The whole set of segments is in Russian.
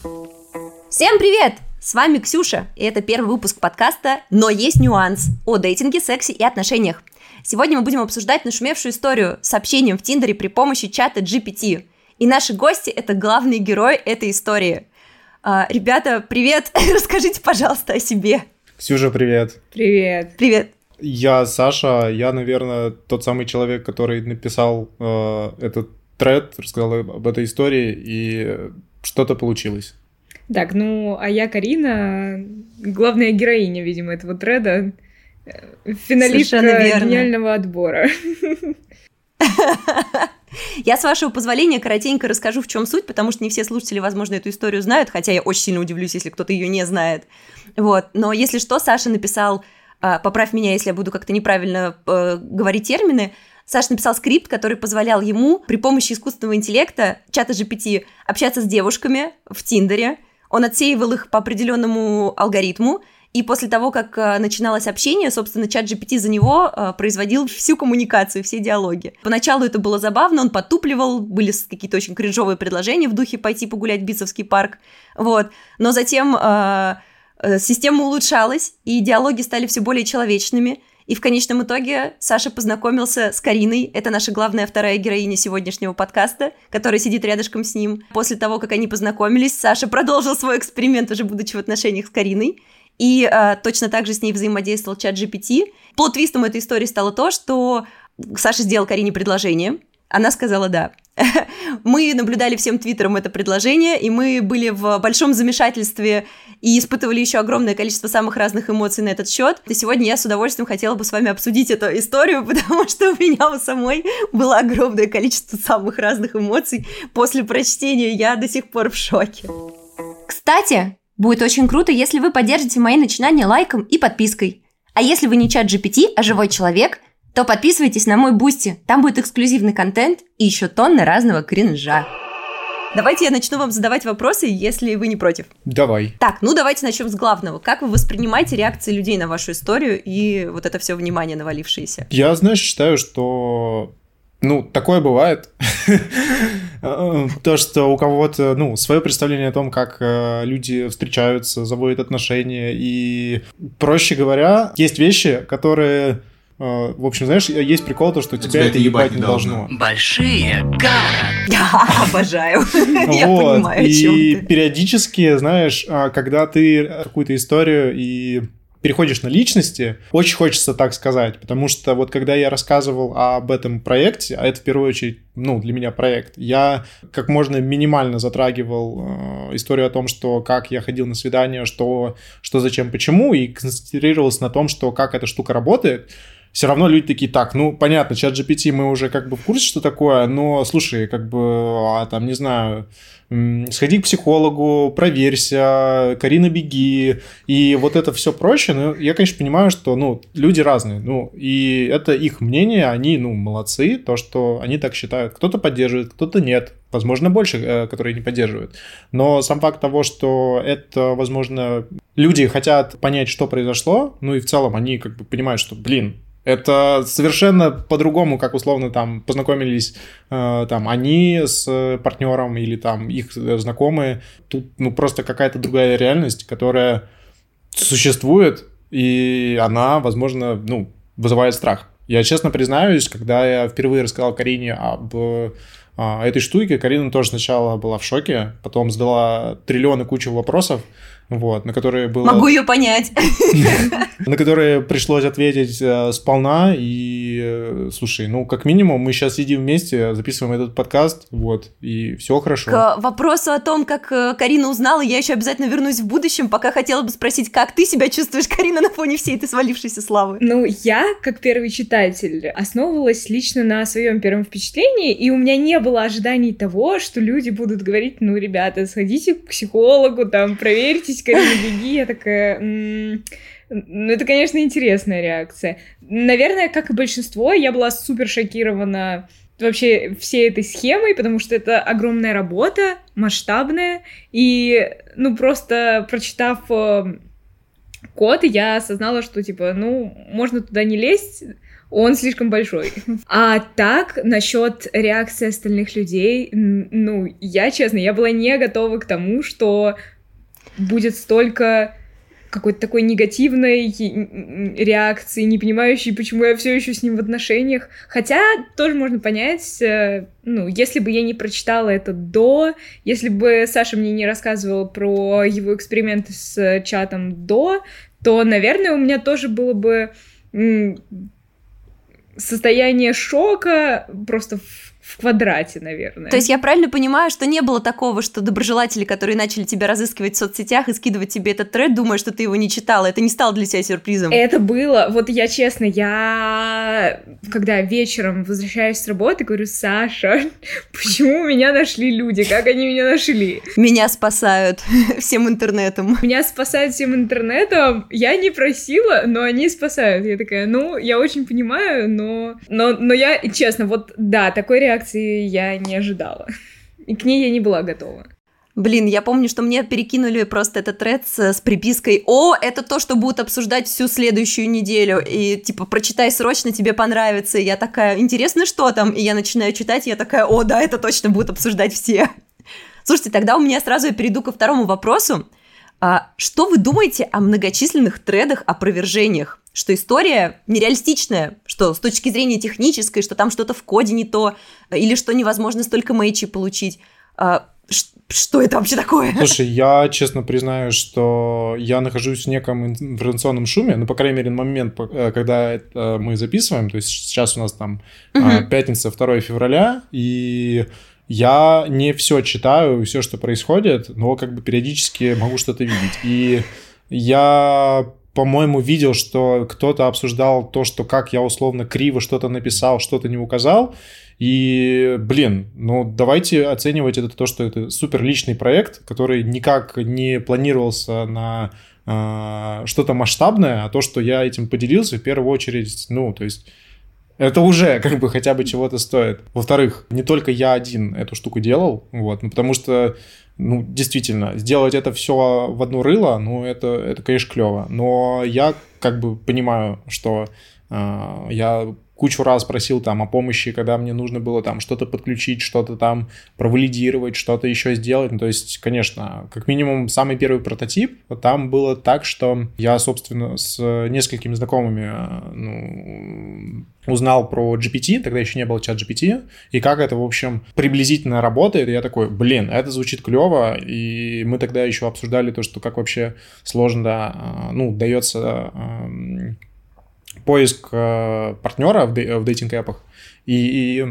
Всем привет! С вами Ксюша, и это первый выпуск подкаста «Но есть нюанс» о дейтинге, сексе и отношениях. Сегодня мы будем обсуждать нашумевшую историю с общением в Тиндере при помощи чата GPT. И наши гости — это главные герои этой истории. А, ребята, привет! Расскажите, пожалуйста, о себе. Ксюша, привет. Привет. Привет. Я Саша, я, наверное, тот самый человек, который написал э, этот тред, рассказал об этой истории, и что-то получилось. Так, ну, а я Карина, главная героиня, видимо, этого треда, э, финалистка гениального отбора. Я, с вашего позволения, коротенько расскажу, в чем суть, потому что не все слушатели, возможно, эту историю знают, хотя я очень сильно удивлюсь, если кто-то ее не знает. Вот. Но если что, Саша написал, э, поправь меня, если я буду как-то неправильно э, говорить термины, Саша написал скрипт, который позволял ему при помощи искусственного интеллекта, чата GPT, общаться с девушками в Тиндере, он отсеивал их по определенному алгоритму, и после того, как э, начиналось общение, собственно, чат GPT за него э, производил всю коммуникацию, все диалоги. Поначалу это было забавно, он потупливал, были какие-то очень кринжовые предложения в духе пойти погулять в Битцевский парк, вот. Но затем э, э, система улучшалась, и диалоги стали все более человечными, и в конечном итоге Саша познакомился с Кариной, это наша главная вторая героиня сегодняшнего подкаста, которая сидит рядышком с ним. После того, как они познакомились, Саша продолжил свой эксперимент, уже будучи в отношениях с Кариной. И э, точно так же с ней взаимодействовал чат GPT. Плод-твистом этой истории стало то, что Саша сделал Карине предложение, она сказала «да». Мы наблюдали всем твиттером это предложение, и мы были в большом замешательстве и испытывали еще огромное количество самых разных эмоций на этот счет. И сегодня я с удовольствием хотела бы с вами обсудить эту историю, потому что у меня у самой было огромное количество самых разных эмоций после прочтения. Я до сих пор в шоке. Кстати, будет очень круто, если вы поддержите мои начинания лайком и подпиской. А если вы не ChatGPT, а живой человек – то подписывайтесь на мой Бусти. Там будет эксклюзивный контент и еще тонны разного кринжа. Давайте я начну вам задавать вопросы, если вы не против. Давай. Так, ну давайте начнем с главного. Как вы воспринимаете реакции людей на вашу историю и вот это все внимание навалившееся? Я, знаешь, считаю, что ну, такое бывает. То, что у кого-то, ну, свое представление о том, как э, люди встречаются, заводят отношения. И, проще говоря, есть вещи, которые в общем, знаешь, есть прикол то, что тебя, тебя это ебать не должно. Большие гора. Обожаю. Я понимаю, И периодически, знаешь, а, когда ты какую-то историю и переходишь на личности, очень хочется так сказать, потому что вот когда я рассказывал об этом проекте, а это в первую очередь, ну, для меня проект, я как можно минимально затрагивал э, историю о том, что как я ходил на свидание, что, что зачем, почему, и концентрировался на том, что как эта штука работает, все равно люди такие, так, ну, понятно, чат GPT мы уже как бы в курсе, что такое, но, слушай, как бы, а, там, не знаю, сходи к психологу, проверься, Карина, беги, и вот это все проще, но я, конечно, понимаю, что, ну, люди разные, ну, и это их мнение, они, ну, молодцы, то, что они так считают, кто-то поддерживает, кто-то нет, возможно, больше, э, которые не поддерживают, но сам факт того, что это, возможно, люди хотят понять, что произошло, ну, и в целом они как бы понимают, что, блин, это совершенно по-другому, как условно там познакомились э, там они с партнером или там их знакомые. Тут ну просто какая-то другая реальность, которая существует, и она, возможно, ну, вызывает страх. Я честно признаюсь, когда я впервые рассказал Карине об э, этой штуке, Карина тоже сначала была в шоке, потом задала триллионы кучу вопросов, вот, на которые было... Могу ее понять. На которые пришлось ответить э, сполна, и, э, слушай, ну, как минимум, мы сейчас сидим вместе, записываем этот подкаст, вот, и все хорошо. К вопросу о том, как э, Карина узнала, я еще обязательно вернусь в будущем, пока хотела бы спросить, как ты себя чувствуешь, Карина, на фоне всей этой свалившейся славы? Ну, я, как первый читатель, основывалась лично на своем первом впечатлении, и у меня не было ожиданий того, что люди будут говорить, ну, ребята, сходите к психологу, там, проверьтесь, Карина, беги. Я такая... Ну, это, конечно, интересная реакция. Наверное, как и большинство, я была супер шокирована вообще всей этой схемой, потому что это огромная работа, масштабная, и, ну, просто прочитав э, код, я осознала, что, типа, ну, можно туда не лезть, он слишком большой. А так, насчет реакции остальных людей, ну, я, честно, я была не готова к тому, что будет столько какой-то такой негативной реакции, не понимающей, почему я все еще с ним в отношениях. Хотя тоже можно понять, э, ну, если бы я не прочитала это до, если бы Саша мне не рассказывал про его эксперименты с чатом до, то, наверное, у меня тоже было бы состояние шока просто в в квадрате, наверное. То есть я правильно понимаю, что не было такого, что доброжелатели, которые начали тебя разыскивать в соцсетях и скидывать тебе этот тред, думая, что ты его не читала, это не стало для тебя сюрпризом? Это было. Вот я честно, я когда вечером возвращаюсь с работы, говорю, Саша, почему меня нашли люди? Как они меня нашли? Меня спасают всем интернетом. Меня спасают всем интернетом. Я не просила, но они спасают. Я такая, ну, я очень понимаю, но... Но, но я, честно, вот да, такой реакции реакции я не ожидала. И к ней я не была готова. Блин, я помню, что мне перекинули просто этот тред с, с припиской «О, это то, что будут обсуждать всю следующую неделю», и типа «Прочитай срочно, тебе понравится». И я такая «Интересно, что там?» И я начинаю читать, и я такая «О, да, это точно будут обсуждать все». Слушайте, тогда у меня сразу я перейду ко второму вопросу. А, что вы думаете о многочисленных тредах опровержениях? что история нереалистичная, что с точки зрения технической, что там что-то в коде не то, или что невозможно столько мэйчей получить. А, что это вообще такое? Слушай, я честно признаю, что я нахожусь в неком информационном шуме, ну, по крайней мере, на момент, э, когда это мы записываем, то есть сейчас у нас там угу. пятница, 2 февраля, и я не все читаю, все, что происходит, но как бы периодически могу что-то видеть. И я по-моему, видел, что кто-то обсуждал то, что как я условно криво что-то написал, что-то не указал. И, блин, ну давайте оценивать это то, что это супер личный проект, который никак не планировался на э, что-то масштабное, а то, что я этим поделился, в первую очередь, ну, то есть это уже как бы хотя бы чего-то стоит. Во-вторых, не только я один эту штуку делал, вот, ну, потому что ну, действительно, сделать это все в одно рыло, ну, это, это конечно, клево. Но я как бы понимаю, что э, я кучу раз просил там о помощи, когда мне нужно было там что-то подключить, что-то там провалидировать, что-то еще сделать. Ну, то есть, конечно, как минимум самый первый прототип, там было так, что я, собственно, с несколькими знакомыми ну, узнал про GPT, тогда еще не было чат GPT, и как это, в общем, приблизительно работает. И я такой, блин, это звучит клево, и мы тогда еще обсуждали то, что как вообще сложно, да, ну, дается поиск э, партнера в, дейтинг-эпах, и, и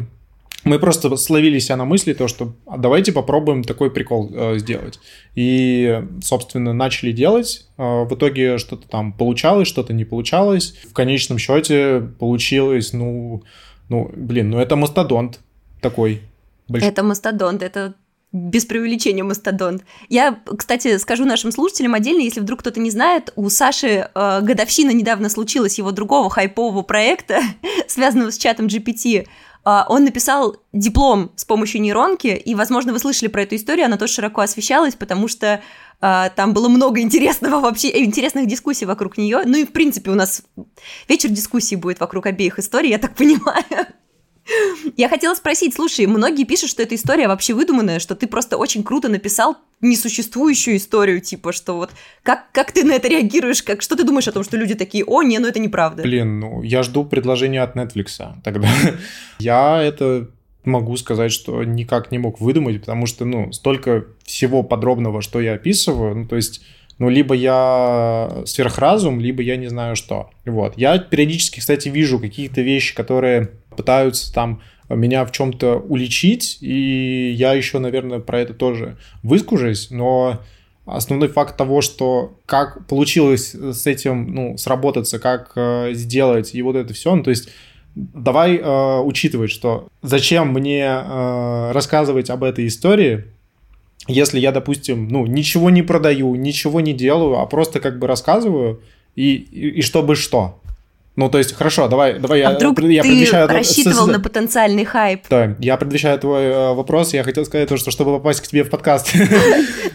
мы просто словили себя на мысли то, что а давайте попробуем такой прикол э, сделать. И, собственно, начали делать. Э, в итоге что-то там получалось, что-то не получалось. В конечном счете получилось, ну, ну, блин, ну это мастодонт такой. Большой. Это мастодонт, это без преувеличения мастодонт. Я, кстати, скажу нашим слушателям отдельно, если вдруг кто-то не знает, у Саши э, годовщина недавно случилась его другого хайпового проекта, связанного с чатом GPT. Э, он написал диплом с помощью нейронки, и, возможно, вы слышали про эту историю, она тоже широко освещалась, потому что э, там было много интересного вообще, интересных дискуссий вокруг нее. Ну и, в принципе, у нас вечер дискуссий будет вокруг обеих историй, я так понимаю. Я хотела спросить, слушай, многие пишут, что эта история вообще выдуманная, что ты просто очень круто написал несуществующую историю, типа, что вот как, как ты на это реагируешь, как, что ты думаешь о том, что люди такие, о, не, ну это неправда. Блин, ну я жду предложения от Netflix тогда. я это могу сказать, что никак не мог выдумать, потому что, ну, столько всего подробного, что я описываю, ну, то есть ну, либо я сверхразум, либо я не знаю что. Вот. Я периодически, кстати, вижу какие-то вещи, которые пытаются там меня в чем-то уличить, и я еще, наверное, про это тоже выскажусь, но основной факт того, что как получилось с этим, ну, сработаться, как э, сделать, и вот это все, ну, то есть давай э, учитывать, что зачем мне э, рассказывать об этой истории, если я, допустим, ну, ничего не продаю, ничего не делаю, а просто как бы рассказываю, и, и, и чтобы что. Ну, то есть, хорошо, давай, давай а я, вдруг я ты предвещаю... рассчитывал на потенциальный хайп? Да, я предвещаю твой э, вопрос, я хотел сказать то, что чтобы попасть к тебе в подкаст.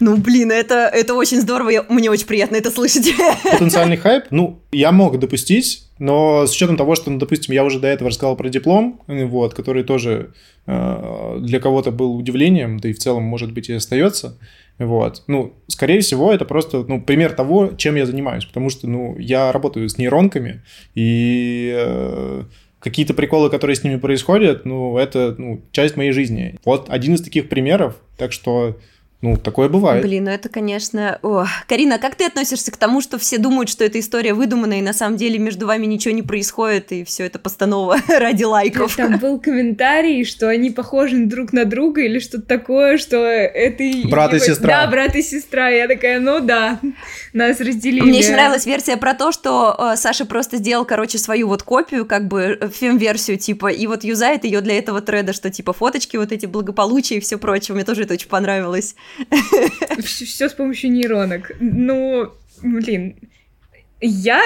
Ну, блин, это, это очень здорово, мне очень приятно это слышать. Потенциальный хайп? Ну, я мог допустить, но с учетом того, что, ну, допустим, я уже до этого рассказал про диплом, вот, который тоже э, для кого-то был удивлением, да и в целом, может быть, и остается, вот. Ну, скорее всего, это просто, ну, пример того, чем я занимаюсь, потому что, ну, я работаю с нейронками, и э, какие-то приколы, которые с ними происходят, ну, это, ну, часть моей жизни. Вот один из таких примеров, так что ну, такое бывает. Блин, ну это, конечно... О. Карина, как ты относишься к тому, что все думают, что эта история выдуманная, и на самом деле между вами ничего не происходит, и все это постанова ради лайков? Там был комментарий, что они похожи друг на друга, или что-то такое, что это... Брат и сестра. Да, брат и сестра. Я такая, ну да, нас разделили. Мне еще нравилась версия про то, что э, Саша просто сделал, короче, свою вот копию, как бы э, фем-версию, типа, и вот юзает ее для этого треда, что типа фоточки вот эти благополучия и все прочее. Мне тоже это очень понравилось. Все с помощью нейронок. Ну, блин, я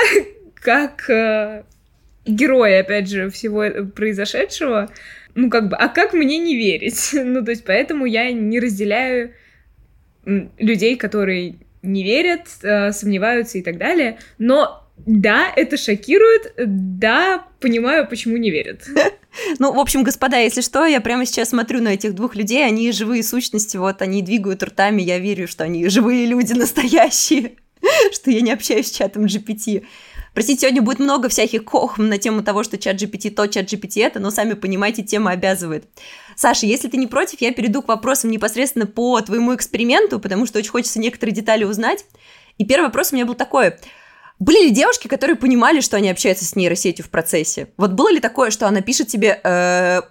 как э, герой, опять же, всего произошедшего, ну, как бы, а как мне не верить? ну, то есть, поэтому я не разделяю людей, которые не верят, э, сомневаются и так далее. Но да, это шокирует, да, понимаю, почему не верят. Ну, в общем, господа, если что, я прямо сейчас смотрю на этих двух людей, они живые сущности, вот, они двигают ртами, я верю, что они живые люди настоящие, что я не общаюсь с чатом GPT. Простите, сегодня будет много всяких кохм на тему того, что чат GPT то, чат GPT это, но сами понимаете, тема обязывает. Саша, если ты не против, я перейду к вопросам непосредственно по твоему эксперименту, потому что очень хочется некоторые детали узнать. И первый вопрос у меня был такой. Были ли девушки, которые понимали, что они общаются с нейросетью в процессе? Вот было ли такое, что она пишет тебе, э,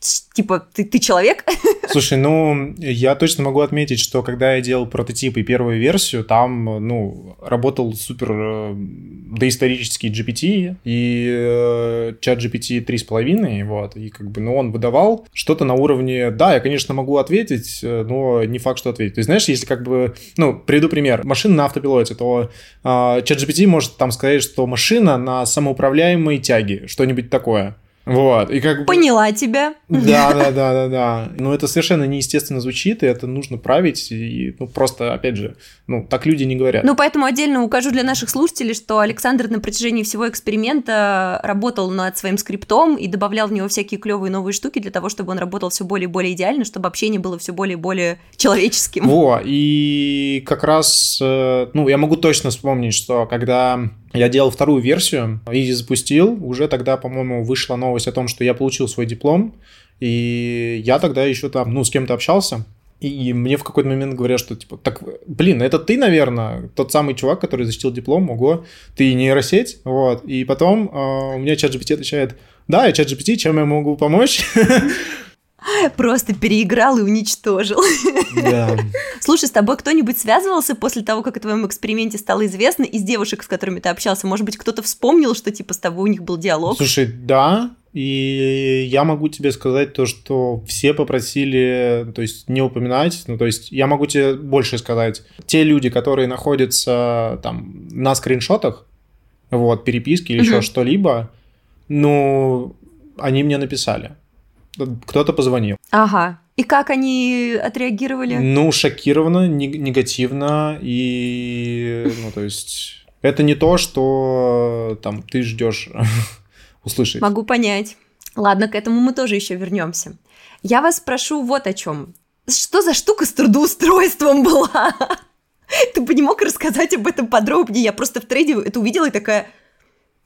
типа, ты, ты человек? Слушай, ну, я точно могу отметить, что когда я делал прототип и первую версию, там, ну, работал супер э, доисторический GPT и э, чат GPT 3.5, вот, и как бы, ну, он выдавал что-то на уровне, да, я, конечно, могу ответить, э, но не факт, что ответить. То есть, знаешь, если как бы, ну, приведу пример, машина на автопилоте, то э, чат GPT может там сказать, что машина на самоуправляемой тяге, что-нибудь такое. Вот, и как бы... Поняла тебя. Да, да, да, да, да. Но это совершенно неестественно звучит, и это нужно править, и ну, просто, опять же, ну, так люди не говорят. Ну, поэтому отдельно укажу для наших слушателей, что Александр на протяжении всего эксперимента работал над своим скриптом и добавлял в него всякие клевые новые штуки для того, чтобы он работал все более и более идеально, чтобы общение было все более и более человеческим. Во, и как раз, э, ну, я могу точно вспомнить, что когда я делал вторую версию и запустил. Уже тогда, по-моему, вышла новость о том, что я получил свой диплом. И я тогда еще там, ну, с кем-то общался. И мне в какой-то момент говорят, что типа, так, блин, это ты, наверное, тот самый чувак, который защитил диплом, ого, ты нейросеть, вот. И потом э, у меня чат GPT отвечает, да, я чат GPT, чем я могу помочь? Просто переиграл и уничтожил. Да. Слушай, с тобой кто-нибудь связывался после того, как о твоем эксперименте стало известно, из девушек, с которыми ты общался? Может быть, кто-то вспомнил, что типа с тобой у них был диалог? Слушай, да, и я могу тебе сказать то, что все попросили, то есть не упоминать, ну то есть я могу тебе больше сказать. Те люди, которые находятся там на скриншотах, вот, переписки или еще что-либо, ну, они мне написали кто-то позвонил. Ага. И как они отреагировали? Ну, шокированно, негативно, и, ну, то есть, это не то, что там ты ждешь услышать. Могу понять. Ладно, к этому мы тоже еще вернемся. Я вас спрошу вот о чем. Что за штука с трудоустройством была? Ты бы не мог рассказать об этом подробнее? Я просто в трейде это увидела и такая,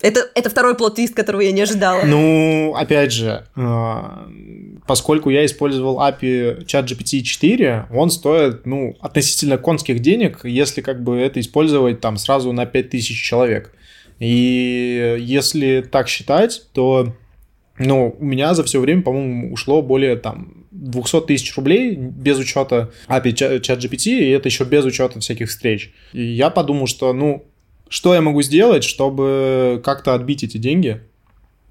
это, это второй плод-твист, которого я не ожидала. Ну, опять же, э, поскольку я использовал API ChatGPT 4, он стоит, ну, относительно конских денег, если как бы это использовать там сразу на 5000 человек. И если так считать, то, ну, у меня за все время, по-моему, ушло более там 200 тысяч рублей без учета API ChatGPT, и это еще без учета всяких встреч. И я подумал, что, ну, что я могу сделать, чтобы как-то отбить эти деньги.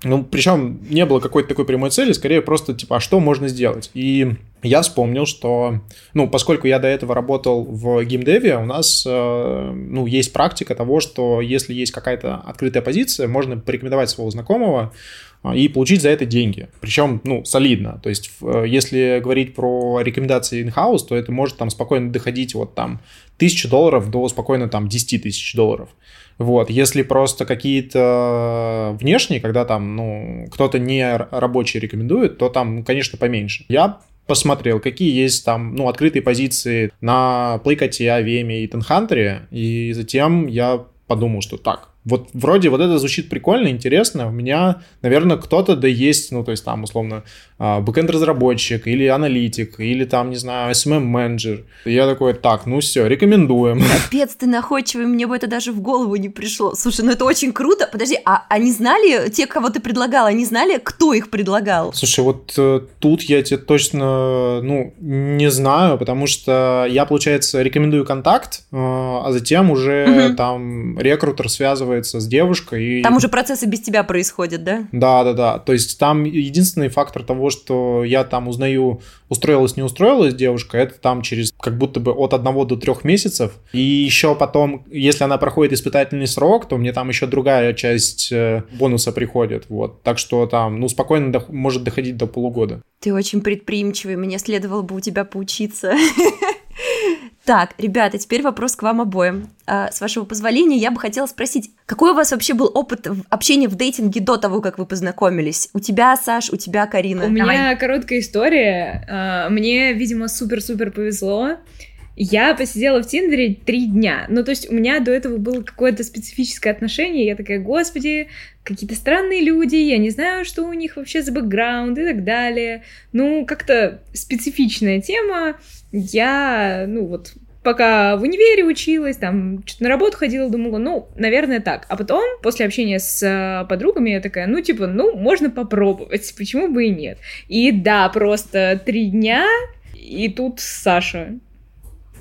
Ну, причем не было какой-то такой прямой цели, скорее просто, типа, а что можно сделать? И я вспомнил, что, ну, поскольку я до этого работал в геймдеве, у нас, э, ну, есть практика того, что если есть какая-то открытая позиция, можно порекомендовать своего знакомого э, и получить за это деньги. Причем, ну, солидно. То есть, э, если говорить про рекомендации in-house, то это может там спокойно доходить вот там тысячи долларов до спокойно там 10 тысяч долларов. Вот, если просто какие-то внешние, когда там, ну, кто-то не рабочий рекомендует, то там, конечно, поменьше. Я посмотрел, какие есть там, ну, открытые позиции на Плейкоте, Авеме и Тенхантере, и затем я подумал, что так, вот вроде вот это звучит прикольно, интересно. У меня, наверное, кто-то да есть, ну, то есть там, условно, а, бэкэнд-разработчик или аналитик, или там, не знаю, SMM-менеджер. Я такой, так, ну все, рекомендуем. Капец, ты находчивый, мне бы это даже в голову не пришло. Слушай, ну это очень круто. Подожди, а они знали, те, кого ты предлагал, они знали, кто их предлагал? Слушай, вот э, тут я тебе точно, ну, не знаю, потому что я, получается, рекомендую контакт, э, а затем уже угу. там рекрутер связывается с девушкой. И... Там уже процессы без тебя происходят, да? Да, да, да. То есть там единственный фактор того, что я там узнаю, устроилась, не устроилась девушка, это там через как будто бы от одного до трех месяцев. И еще потом, если она проходит испытательный срок, то мне там еще другая часть э, бонуса приходит. Вот. Так что там, ну, спокойно до, может доходить до полугода. Ты очень предприимчивый, мне следовало бы у тебя поучиться. Так, ребята, теперь вопрос к вам обоим. А, с вашего позволения, я бы хотела спросить, какой у вас вообще был опыт общения в дейтинге до того, как вы познакомились? У тебя, Саш, у тебя, Карина? У меня короткая история. А, мне, видимо, супер-супер повезло. Я посидела в Тиндере три дня. Ну, то есть у меня до этого было какое-то специфическое отношение. Я такая, господи, какие-то странные люди, я не знаю, что у них вообще за бэкграунд и так далее. Ну, как-то специфичная тема. Я, ну вот, пока в универе училась, там, что-то на работу ходила, думала, ну, наверное, так. А потом, после общения с подругами, я такая, ну, типа, ну, можно попробовать, почему бы и нет. И да, просто три дня, и тут Саша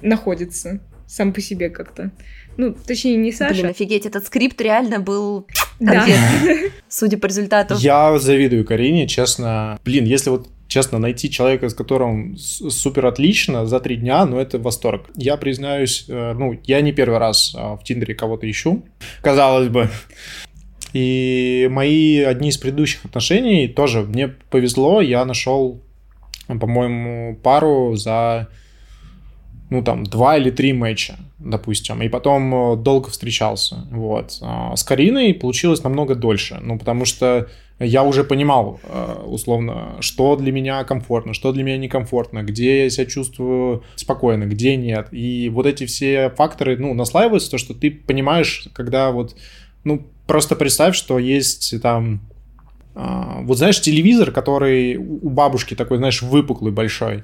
находится сам по себе как-то. Ну, точнее, не Саша. Блин, офигеть, этот скрипт реально был да. судя по результату. Я завидую Карине, честно. Блин, если вот честно, найти человека, с которым супер отлично за три дня, ну, это восторг. Я признаюсь, э, ну, я не первый раз а, в Тиндере кого-то ищу, казалось бы. И мои одни из предыдущих отношений тоже мне повезло, я нашел, по-моему, пару за ну, там, два или три матча, допустим, и потом э, долго встречался, вот. А с Кариной получилось намного дольше, ну, потому что я уже понимал, э, условно, что для меня комфортно, что для меня некомфортно, где я себя чувствую спокойно, где нет. И вот эти все факторы, ну, наслаиваются, то, что ты понимаешь, когда вот, ну, просто представь, что есть там, а, вот знаешь, телевизор, который у бабушки такой, знаешь, выпуклый большой,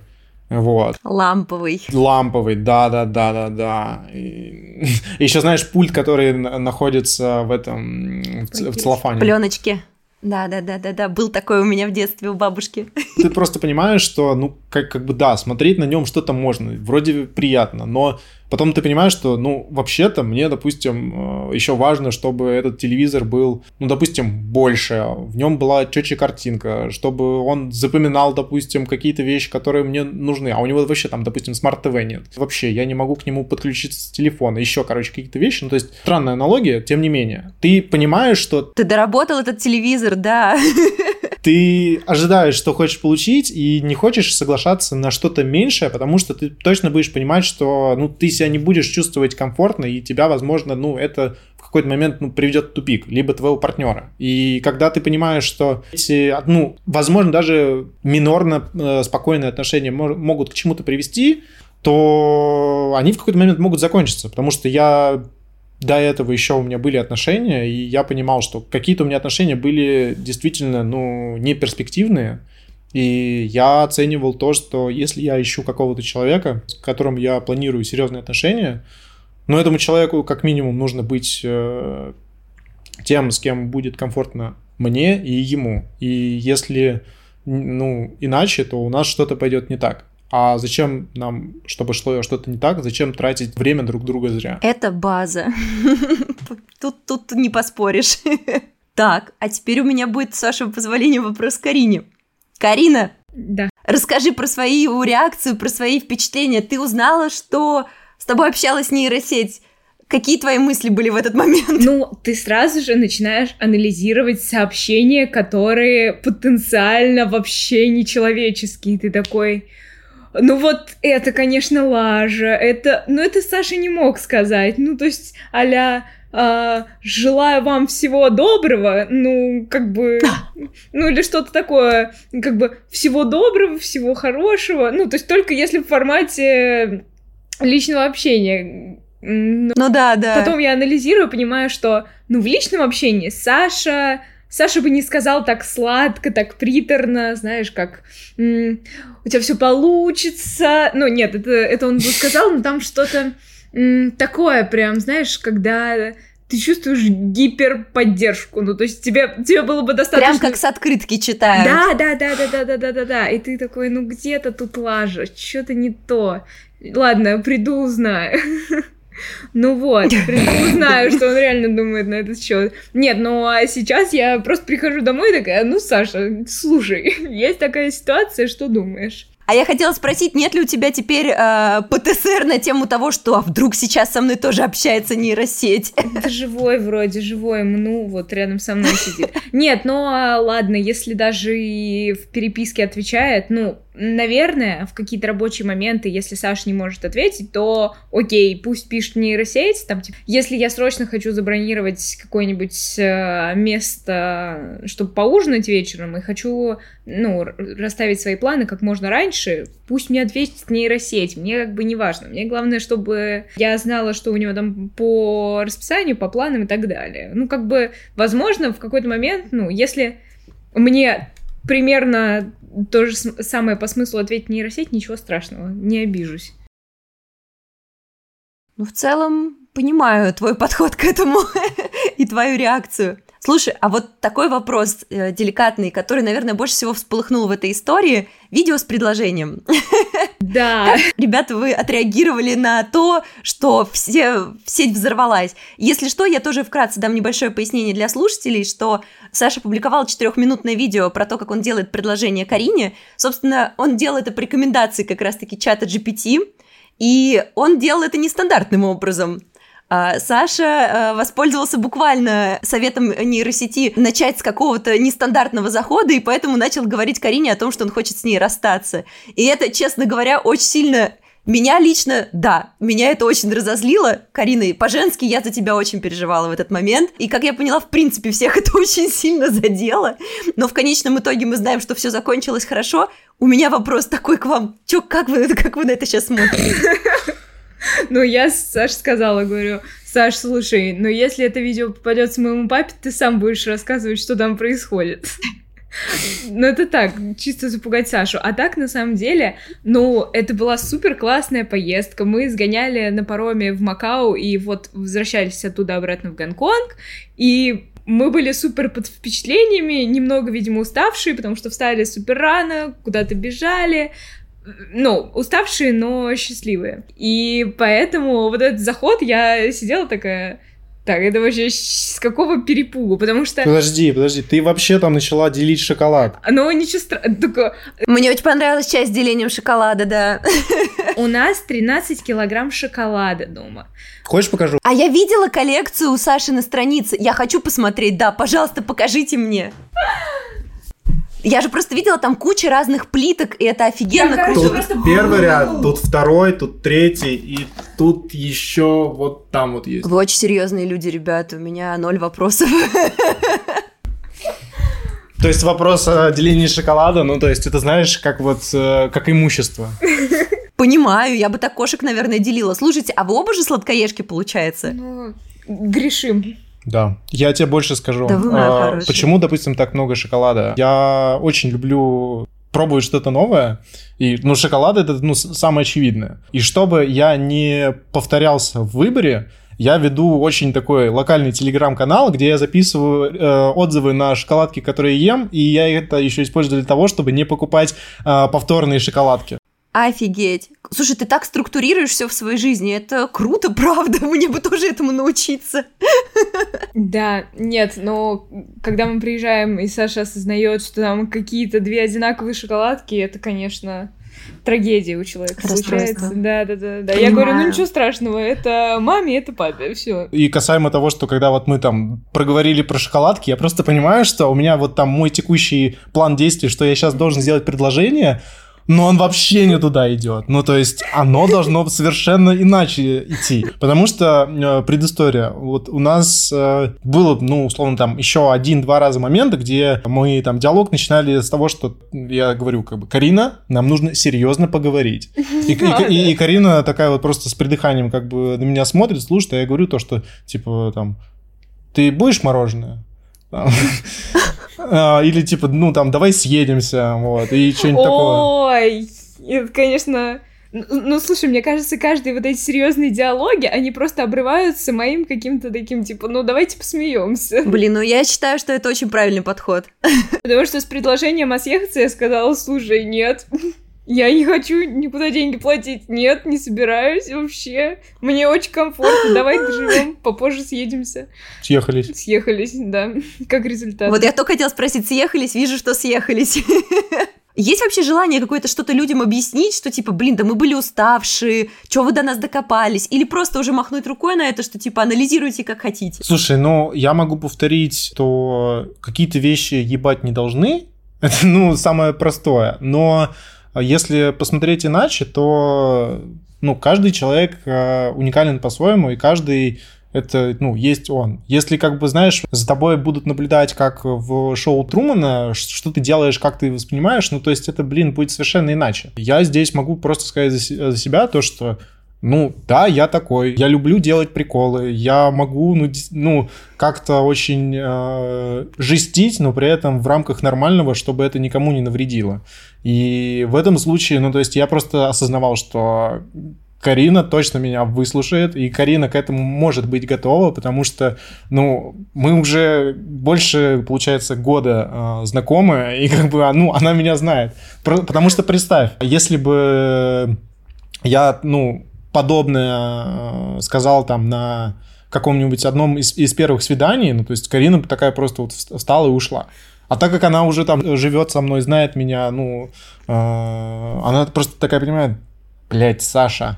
вот. Ламповый. Ламповый, да, да, да, да, да. И... Еще знаешь пульт, который находится в этом в целлофане. Пленочке. Да, да, да, да, да. Был такой у меня в детстве у бабушки. Ты просто понимаешь, что, ну, как, как бы да, смотреть на нем что-то можно. Вроде приятно, но Потом ты понимаешь, что, ну, вообще-то мне, допустим, э, еще важно, чтобы этот телевизор был, ну, допустим, больше, в нем была четче картинка, чтобы он запоминал, допустим, какие-то вещи, которые мне нужны, а у него вообще там, допустим, Smart TV нет. Вообще, я не могу к нему подключиться с телефона, еще, короче, какие-то вещи, ну, то есть странная аналогия, тем не менее. Ты понимаешь, что... Ты доработал этот телевизор, да. Ты ожидаешь, что хочешь получить, и не хочешь соглашаться на что-то меньшее, потому что ты точно будешь понимать, что, ну, ты себя не будешь чувствовать комфортно, и тебя, возможно, ну, это в какой-то момент ну, приведет в тупик, либо твоего партнера. И когда ты понимаешь, что эти, ну, возможно, даже минорно э, спокойные отношения могут к чему-то привести, то они в какой-то момент могут закончиться, потому что я до этого еще у меня были отношения, и я понимал, что какие-то у меня отношения были действительно, ну, не перспективные, и я оценивал то, что если я ищу какого-то человека, с которым я планирую серьезные отношения, ну, этому человеку как минимум нужно быть э, тем, с кем будет комфортно мне и ему. И если, ну, иначе, то у нас что-то пойдет не так. А зачем нам, чтобы шло что-то не так, зачем тратить время друг друга зря? Это база. Тут, тут не поспоришь. Так, а теперь у меня будет, с вашего позволения, вопрос Карине. Карина, да. Расскажи про свою реакцию, про свои впечатления. Ты узнала, что с тобой общалась нейросеть. Какие твои мысли были в этот момент? Ну, ты сразу же начинаешь анализировать сообщения, которые потенциально вообще нечеловеческие. Ты такой, ну вот это, конечно, лажа. Это, ну это Саша не мог сказать. Ну то есть, аля э, желаю вам всего доброго, ну как бы, ну или что-то такое, как бы всего доброго, всего хорошего. Ну то есть только если в формате личного общения. Ну, ну да, да. Потом я анализирую, понимаю, что, ну в личном общении Саша Саша бы не сказал так сладко, так приторно, знаешь, как у тебя все получится. Ну, нет, это, это он бы сказал, но там что-то такое прям, знаешь, когда ты чувствуешь гиперподдержку. Ну, то есть тебе, тебе было бы достаточно... Прям как с открытки читают. Да, да, да, да, да, да, да, да, да. И ты такой, ну где-то тут лажа, что-то не то. Ладно, приду, узнаю. Ну вот, узнаю, что он реально думает на этот счет. Нет, ну а сейчас я просто прихожу домой и такая, ну, Саша, слушай, есть такая ситуация, что думаешь? А я хотела спросить, нет ли у тебя теперь э, ПТСР на тему того, что а вдруг сейчас со мной тоже общается нейросеть? Это живой вроде, живой, ну вот рядом со мной сидит. Нет, ну а, ладно, если даже и в переписке отвечает, ну наверное, в какие-то рабочие моменты, если Саша не может ответить, то окей, пусть пишет нейросеть, там, типа, если я срочно хочу забронировать какое-нибудь э, место, чтобы поужинать вечером, и хочу, ну, расставить свои планы как можно раньше, пусть мне ответит нейросеть, мне как бы не важно, мне главное, чтобы я знала, что у него там по расписанию, по планам и так далее. Ну, как бы, возможно, в какой-то момент, ну, если мне примерно то же самое по смыслу ответить нейросеть, ничего страшного, не обижусь. Ну, в целом, понимаю твой подход к этому и твою реакцию. Слушай, а вот такой вопрос э, деликатный, который, наверное, больше всего всполыхнул в этой истории. Видео с предложением. Да. Как, ребята, вы отреагировали на то, что все, сеть взорвалась. Если что, я тоже вкратце дам небольшое пояснение для слушателей, что Саша публиковал четырехминутное видео про то, как он делает предложение Карине. Собственно, он делал это по рекомендации как раз-таки чата GPT, и он делал это нестандартным образом. А, Саша а, воспользовался буквально советом нейросети начать с какого-то нестандартного захода, и поэтому начал говорить Карине о том, что он хочет с ней расстаться. И это, честно говоря, очень сильно меня лично, да, меня это очень разозлило. Карина, по-женски я за тебя очень переживала в этот момент. И, как я поняла, в принципе, всех это очень сильно задело. Но в конечном итоге мы знаем, что все закончилось хорошо. У меня вопрос такой к вам. Чё, как вы, как вы на это сейчас смотрите? Ну, я Саш сказала, говорю, Саш, слушай, ну если это видео попадется моему папе, ты сам будешь рассказывать, что там происходит. Ну, это так, чисто запугать Сашу. А так, на самом деле, ну, это была супер классная поездка. Мы сгоняли на пароме в Макао и вот возвращались оттуда обратно в Гонконг. И мы были супер под впечатлениями, немного, видимо, уставшие, потому что встали супер рано, куда-то бежали, ну, уставшие, но счастливые. И поэтому вот этот заход я сидела такая... Так, это вообще с какого перепугу? Потому что... Подожди, подожди, ты вообще там начала делить шоколад. Ну, ничего страшного. Только... Мне очень понравилась часть с делением шоколада, да. У нас 13 килограмм шоколада дома. Хочешь покажу? А я видела коллекцию у Саши на странице. Я хочу посмотреть, да, пожалуйста, покажите мне. Я же просто видела там куча разных плиток, и это офигенно Я, круто. Тут первый ряд, тут второй, тут третий, и тут еще вот там вот есть. Вы очень серьезные люди, ребята, у меня ноль вопросов. То есть вопрос о делении шоколада, ну то есть это знаешь, как вот, э, как имущество. Понимаю, я бы так кошек, наверное, делила. Слушайте, а вы оба же сладкоежки, получается? Ну, грешим. Да, я тебе больше скажу. Да вы а, почему, допустим, так много шоколада? Я очень люблю пробовать что-то новое, и, ну, шоколад это, ну, самое очевидное. И чтобы я не повторялся в выборе, я веду очень такой локальный телеграм-канал, где я записываю э, отзывы на шоколадки, которые ем, и я это еще использую для того, чтобы не покупать э, повторные шоколадки. Офигеть. Слушай, ты так структурируешь все в своей жизни. Это круто, правда. Мне бы тоже этому научиться. Да, нет, но когда мы приезжаем, и Саша осознает, что там какие-то две одинаковые шоколадки, это, конечно, трагедия у человека случается. Да, да, да, да. Я говорю, ну ничего страшного, это маме, это папе, все. И касаемо того, что когда вот мы там проговорили про шоколадки, я просто понимаю, что у меня вот там мой текущий план действий, что я сейчас должен сделать предложение, но он вообще не туда идет. Ну, то есть, оно должно совершенно иначе идти. Потому что э, предыстория. Вот у нас э, было, ну, условно, там еще один-два раза моменты, где мы там диалог начинали с того, что я говорю, как бы, Карина, нам нужно серьезно поговорить. И, и, и, и Карина такая вот просто с придыханием как бы на меня смотрит, слушает, а я говорю то, что, типа, там, ты будешь мороженое? А, или типа, ну там, давай съедемся, вот, и что-нибудь такое. Ой, это, конечно... Ну, слушай, мне кажется, каждые вот эти серьезные диалоги, они просто обрываются моим каким-то таким, типа, ну, давайте посмеемся. Блин, ну я считаю, что это очень правильный подход. Потому что с предложением о съехаться я сказала, слушай, нет, я не хочу никуда деньги платить. Нет, не собираюсь вообще. Мне очень комфортно. Давай доживем, попозже съедемся. Съехались. Съехались, да. Как результат. Вот я только хотела спросить, съехались? Вижу, что съехались. Есть вообще желание какое-то что-то людям объяснить, что типа, блин, да мы были уставшие, что вы до нас докопались? Или просто уже махнуть рукой на это, что типа анализируйте как хотите? Слушай, ну я могу повторить, что какие-то вещи ебать не должны. Это, ну, самое простое. Но если посмотреть иначе, то ну, каждый человек э, уникален по-своему, и каждый это, ну, есть он. Если, как бы, знаешь, за тобой будут наблюдать, как в шоу Трумана, что ты делаешь, как ты воспринимаешь, ну, то есть это, блин, будет совершенно иначе. Я здесь могу просто сказать за себя то, что ну, да, я такой. Я люблю делать приколы. Я могу, ну, ну как-то очень э, жестить, но при этом в рамках нормального, чтобы это никому не навредило. И в этом случае, ну, то есть я просто осознавал, что Карина точно меня выслушает, и Карина к этому может быть готова, потому что, ну, мы уже больше, получается, года э, знакомы, и как бы, ну, она меня знает. Про, потому что представь, если бы я, ну, подобное э, сказал там на каком-нибудь одном из, из первых свиданий, ну, то есть Карина такая просто вот встала и ушла. А так как она уже там живет со мной, знает меня, ну, э, она просто такая понимает, блядь, Саша,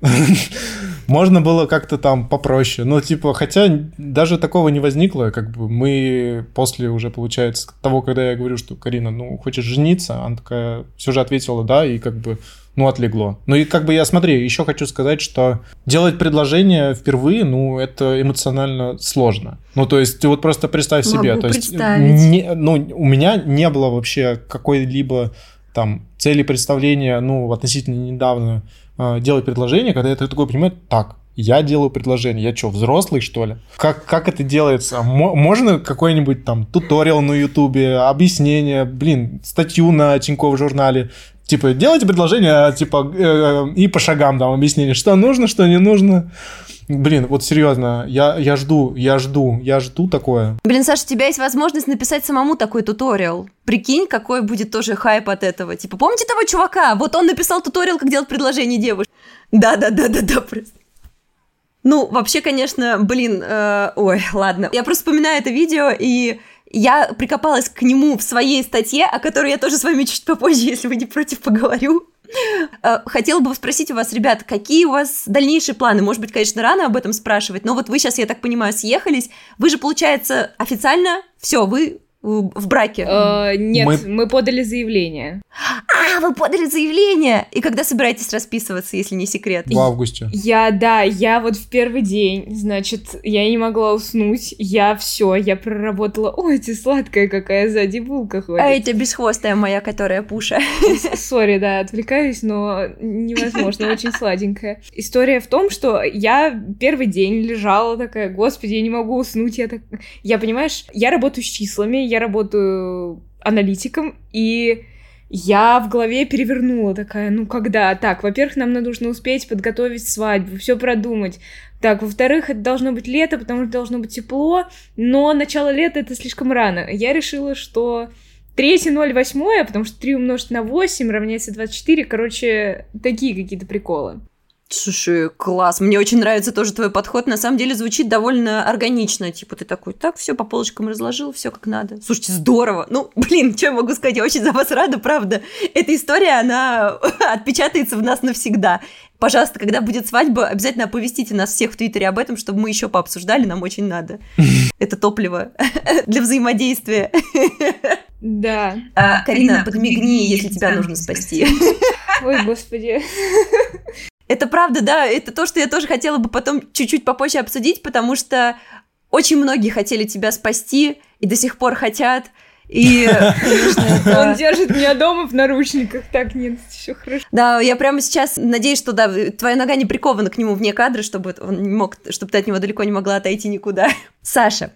можно было как-то там попроще. Ну, типа, хотя даже такого не возникло, как бы мы после уже, получается, того, когда я говорю, что Карина, ну, хочешь жениться, она такая все же ответила да, и как бы ну, отлегло. Ну и как бы я, смотри, еще хочу сказать, что делать предложение впервые, ну, это эмоционально сложно. Ну, то есть, ты вот просто представь Могу себе, то есть, не, ну, у меня не было вообще какой-либо там цели представления, ну, относительно недавно э, делать предложение, когда я такой понимаю, так, я делаю предложение. Я что, взрослый, что ли? Как, как это делается? можно какой-нибудь там туториал на Ютубе, объяснение, блин, статью на Тинькофф журнале Типа, делайте предложение, типа, э, и по шагам там объяснение, что нужно, что не нужно. Блин, вот серьезно, я, я жду, я жду, я жду такое. Блин, Саша, у тебя есть возможность написать самому такой туториал. Прикинь, какой будет тоже хайп от этого. Типа, помните того чувака? Вот он написал туториал, как делать предложение девушке. Да-да-да-да-да, просто. Ну, вообще, конечно, блин, э, ой, ладно. Я просто вспоминаю это видео, и я прикопалась к нему в своей статье, о которой я тоже с вами чуть попозже, если вы не против, поговорю. Э, хотела бы спросить у вас, ребят, какие у вас дальнейшие планы? Может быть, конечно, рано об этом спрашивать, но вот вы сейчас, я так понимаю, съехались. Вы же, получается, официально все, вы в браке? Э, нет, мы... мы подали заявление. А, вы подали заявление! И когда собираетесь расписываться, если не секрет? В августе. Я, да, я вот в первый день, значит, я не могла уснуть, я все, я проработала. Ой, ты сладкая какая сзади булка ходит. А это бесхвостая моя, которая пуша. Сори, да, отвлекаюсь, но невозможно, очень сладенькая. История в том, что я первый день лежала такая, господи, я не могу уснуть, я так... Я, понимаешь, я работаю с числами, я работаю аналитиком, и я в голове перевернула такая, ну когда? Так, во-первых, нам нужно успеть подготовить свадьбу, все продумать. Так, во-вторых, это должно быть лето, потому что должно быть тепло, но начало лета это слишком рано. Я решила, что 3,08, потому что 3 умножить на 8 равняется 24, короче, такие какие-то приколы. Слушай, класс. Мне очень нравится тоже твой подход. На самом деле звучит довольно органично. Типа ты такой, так, все по полочкам разложил, все как надо. Слушайте, здорово. Ну, блин, что я могу сказать? Я очень за вас рада, правда. Эта история, она отпечатается в нас навсегда. Пожалуйста, когда будет свадьба, обязательно оповестите нас всех в Твиттере об этом, чтобы мы еще пообсуждали, нам очень надо. Это топливо для взаимодействия. Да. А, Карина, подмигни, если тебя нужно спасти. Ой, господи. Это правда, да, это то, что я тоже хотела бы потом чуть-чуть попозже обсудить, потому что очень многие хотели тебя спасти и до сих пор хотят. И, конечно. Он держит меня дома в наручниках, так нет, все хорошо. Да, я прямо сейчас надеюсь, что да, твоя нога не прикована к нему вне кадра, чтобы он не мог, чтобы ты от него далеко не могла отойти никуда. Саша,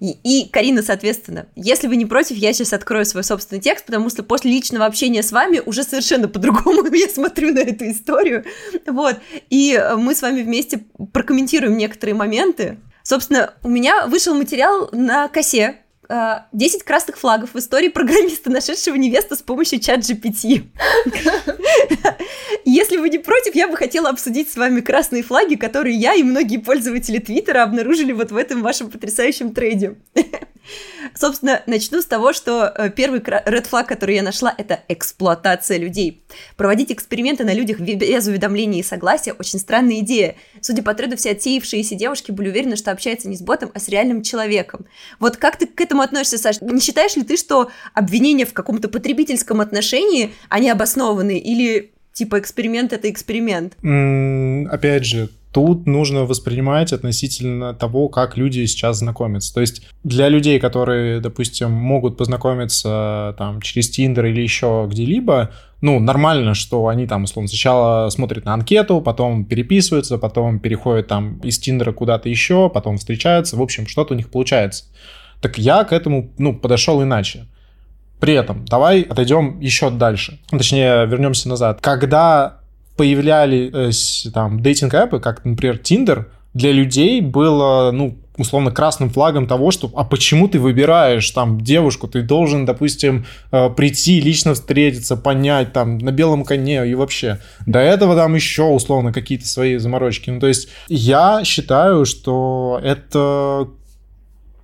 и, и Карина, соответственно. Если вы не против, я сейчас открою свой собственный текст, потому что после личного общения с вами уже совершенно по-другому я смотрю на эту историю. Вот. И мы с вами вместе прокомментируем некоторые моменты. Собственно, у меня вышел материал на косе 10 э, красных флагов в истории программиста, нашедшего невесту с помощью чат GPT. Если вы не против, я бы хотела обсудить с вами красные флаги, которые я и многие пользователи Твиттера обнаружили вот в этом вашем потрясающем трейде. Собственно, начну с того, что э, первый red flag, который я нашла, это эксплуатация людей. Проводить эксперименты на людях без уведомления и согласия – очень странная идея. Судя по треду, все отсеявшиеся девушки были уверены, что общаются не с ботом, а с реальным человеком. Вот как ты к этому относишься, Саш? Не считаешь ли ты, что обвинения в каком-то потребительском отношении, они обоснованы? Или типа эксперимент – это эксперимент? Опять же, Тут нужно воспринимать относительно того, как люди сейчас знакомятся. То есть для людей, которые, допустим, могут познакомиться там через Тиндер или еще где-либо, ну, нормально, что они там, условно, сначала смотрят на анкету, потом переписываются, потом переходят там из Тиндера куда-то еще, потом встречаются, в общем, что-то у них получается. Так я к этому, ну, подошел иначе. При этом давай отойдем еще дальше. Точнее, вернемся назад. Когда появлялись там дейтинг-эпы, как, например, Tinder, для людей было, ну, условно, красным флагом того, что а почему ты выбираешь там девушку, ты должен, допустим, э, прийти, лично встретиться, понять там на белом коне и вообще. До этого там еще, условно, какие-то свои заморочки. Ну, то есть я считаю, что это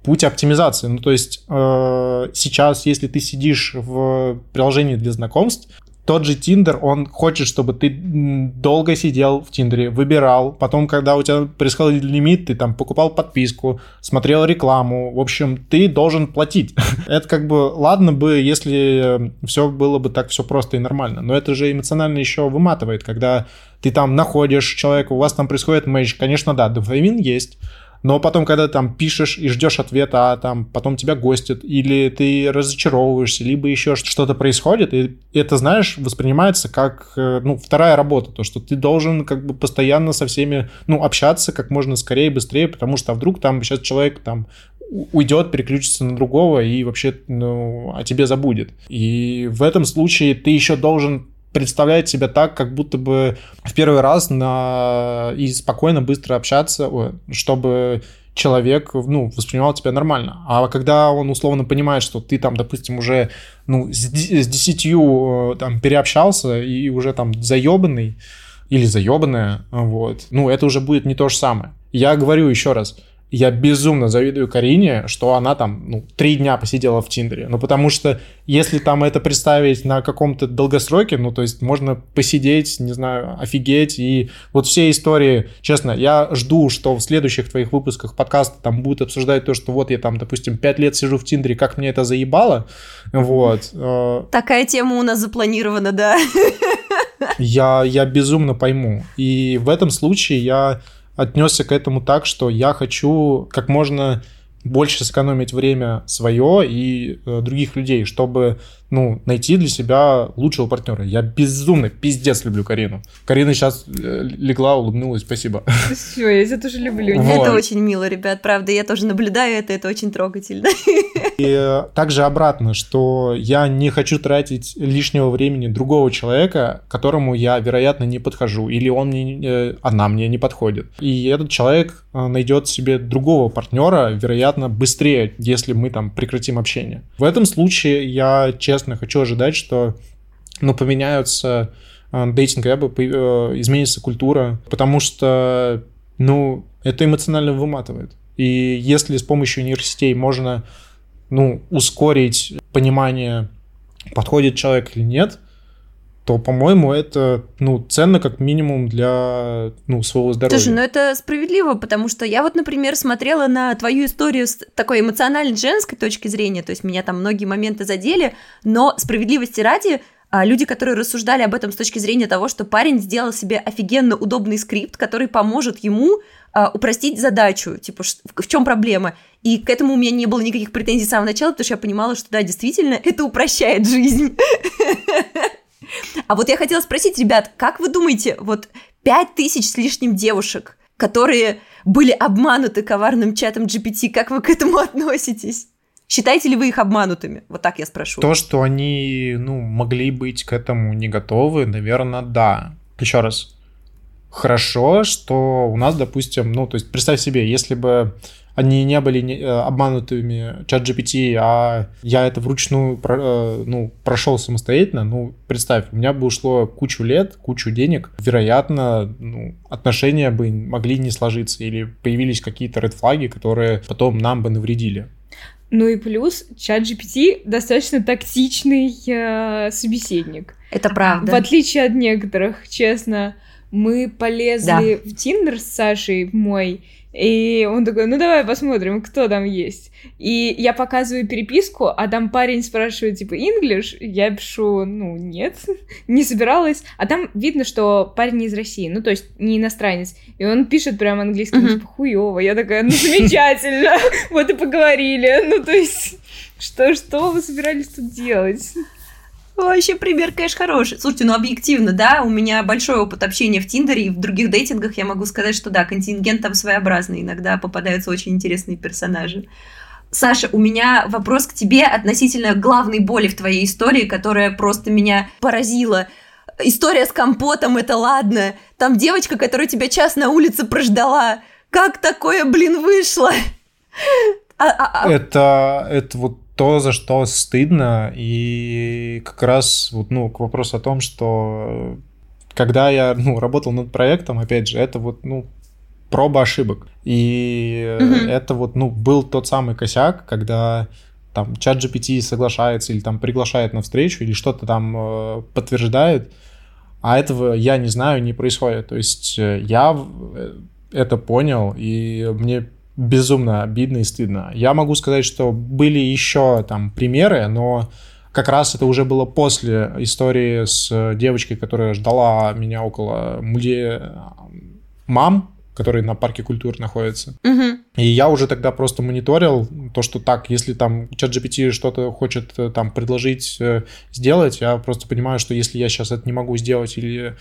путь оптимизации. Ну, то есть э, сейчас, если ты сидишь в приложении для знакомств, тот же Тиндер, он хочет, чтобы ты долго сидел в Тиндере, выбирал, потом, когда у тебя происходил лимит, ты там покупал подписку, смотрел рекламу, в общем, ты должен платить. это как бы, ладно бы, если все было бы так все просто и нормально, но это же эмоционально еще выматывает, когда ты там находишь человека, у вас там происходит матч, конечно, да, дофамин есть, но потом, когда там пишешь и ждешь ответа, а там потом тебя гостят, или ты разочаровываешься, либо еще что-то происходит, и это, знаешь, воспринимается как, э, ну, вторая работа, то, что ты должен как бы постоянно со всеми, ну, общаться как можно скорее, быстрее, потому что а вдруг там сейчас человек там уйдет, переключится на другого и вообще, ну, о тебе забудет. И в этом случае ты еще должен представляет себя так, как будто бы в первый раз на... и спокойно, быстро общаться, чтобы человек, ну, воспринимал тебя нормально. А когда он условно понимает, что ты там, допустим, уже, ну, с, десятью там переобщался и уже там заебанный или заебанная, вот, ну, это уже будет не то же самое. Я говорю еще раз, я безумно завидую Карине, что она там, ну, три дня посидела в Тиндере. Ну, потому что если там это представить на каком-то долгосроке, ну, то есть можно посидеть, не знаю, офигеть. И вот все истории, честно, я жду, что в следующих твоих выпусках подкаста там будут обсуждать то, что вот я там, допустим, пять лет сижу в Тиндере, как мне это заебало. Вот. Э. Такая тема у нас запланирована, да. Я, я безумно пойму. И в этом случае я отнесся к этому так, что я хочу как можно больше сэкономить время свое и э, других людей, чтобы ну, найти для себя лучшего партнера. Я безумно, пиздец люблю Карину. Карина сейчас э, легла, улыбнулась, спасибо. Все, я тебя тоже люблю. Вот. Это очень мило, ребят, правда, я тоже наблюдаю это, это очень трогательно. И э, также обратно, что я не хочу тратить лишнего времени другого человека, которому я, вероятно, не подхожу, или он мне, э, она мне не подходит. И этот человек найдет себе другого партнера, вероятно, быстрее, если мы там прекратим общение. В этом случае я, честно, честно хочу ожидать, что ну, поменяются дейтинг-эпы, изменится культура, потому что, ну, это эмоционально выматывает. И если с помощью нейросетей можно, ну, ускорить понимание, подходит человек или нет, то, по-моему, это, ну, ценно как минимум для, ну, своего здоровья. Слушай, ну это справедливо, потому что я вот, например, смотрела на твою историю с такой эмоциональной женской точки зрения, то есть меня там многие моменты задели, но справедливости ради, а, люди, которые рассуждали об этом с точки зрения того, что парень сделал себе офигенно удобный скрипт, который поможет ему а, упростить задачу, типа, в чем проблема. И к этому у меня не было никаких претензий с самого начала, потому что я понимала, что да, действительно, это упрощает жизнь. А вот я хотела спросить, ребят, как вы думаете, вот пять тысяч с лишним девушек, которые были обмануты коварным чатом GPT, как вы к этому относитесь? Считаете ли вы их обманутыми? Вот так я спрошу. То, что они, ну, могли быть к этому не готовы, наверное, да. Еще раз. Хорошо, что у нас, допустим, ну, то есть представь себе, если бы они не были э, обманутыми чат GPT, а я это вручную э, ну, прошел самостоятельно, ну, представь, у меня бы ушло кучу лет, кучу денег, вероятно, ну, отношения бы могли не сложиться, или появились какие-то редфлаги, которые потом нам бы навредили. Ну и плюс, чат GPT достаточно тактичный э, собеседник. Это правда. В отличие от некоторых, честно. Мы полезли да. в Тиндер с Сашей мой, и он такой, ну давай посмотрим, кто там есть. И я показываю переписку, а там парень спрашивает, типа, English? Я пишу, ну, нет, не собиралась. А там видно, что парень из России, ну, то есть не иностранец. И он пишет прям английским, uh-huh. типа, хуёво. Я такая, ну, замечательно, вот и поговорили. Ну, то есть, что, что вы собирались тут делать? Вообще пример, конечно, хороший. Слушайте, ну объективно, да, у меня большой опыт общения в Тиндере и в других дейтингах я могу сказать, что да, контингент там своеобразный, иногда попадаются очень интересные персонажи. Саша, у меня вопрос к тебе относительно главной боли в твоей истории, которая просто меня поразила. История с компотом, это ладно. Там девочка, которая тебя час на улице прождала. Как такое, блин, вышло? А, а, а... Это, это вот то, за что стыдно, и как раз вот, ну, к вопросу о том, что когда я, ну, работал над проектом, опять же, это вот, ну, проба ошибок. И mm-hmm. это вот, ну, был тот самый косяк, когда там чат GPT соглашается или там приглашает на встречу или что-то там э, подтверждает, а этого я не знаю, не происходит. То есть э, я э, это понял, и мне безумно обидно и стыдно. Я могу сказать, что были еще там примеры, но как раз это уже было после истории с девочкой, которая ждала меня около музея мам, который на парке культуры находится. Угу. И я уже тогда просто мониторил то, что так, если там чат GPT что-то хочет э, там предложить э, сделать, я просто понимаю, что если я сейчас это не могу сделать или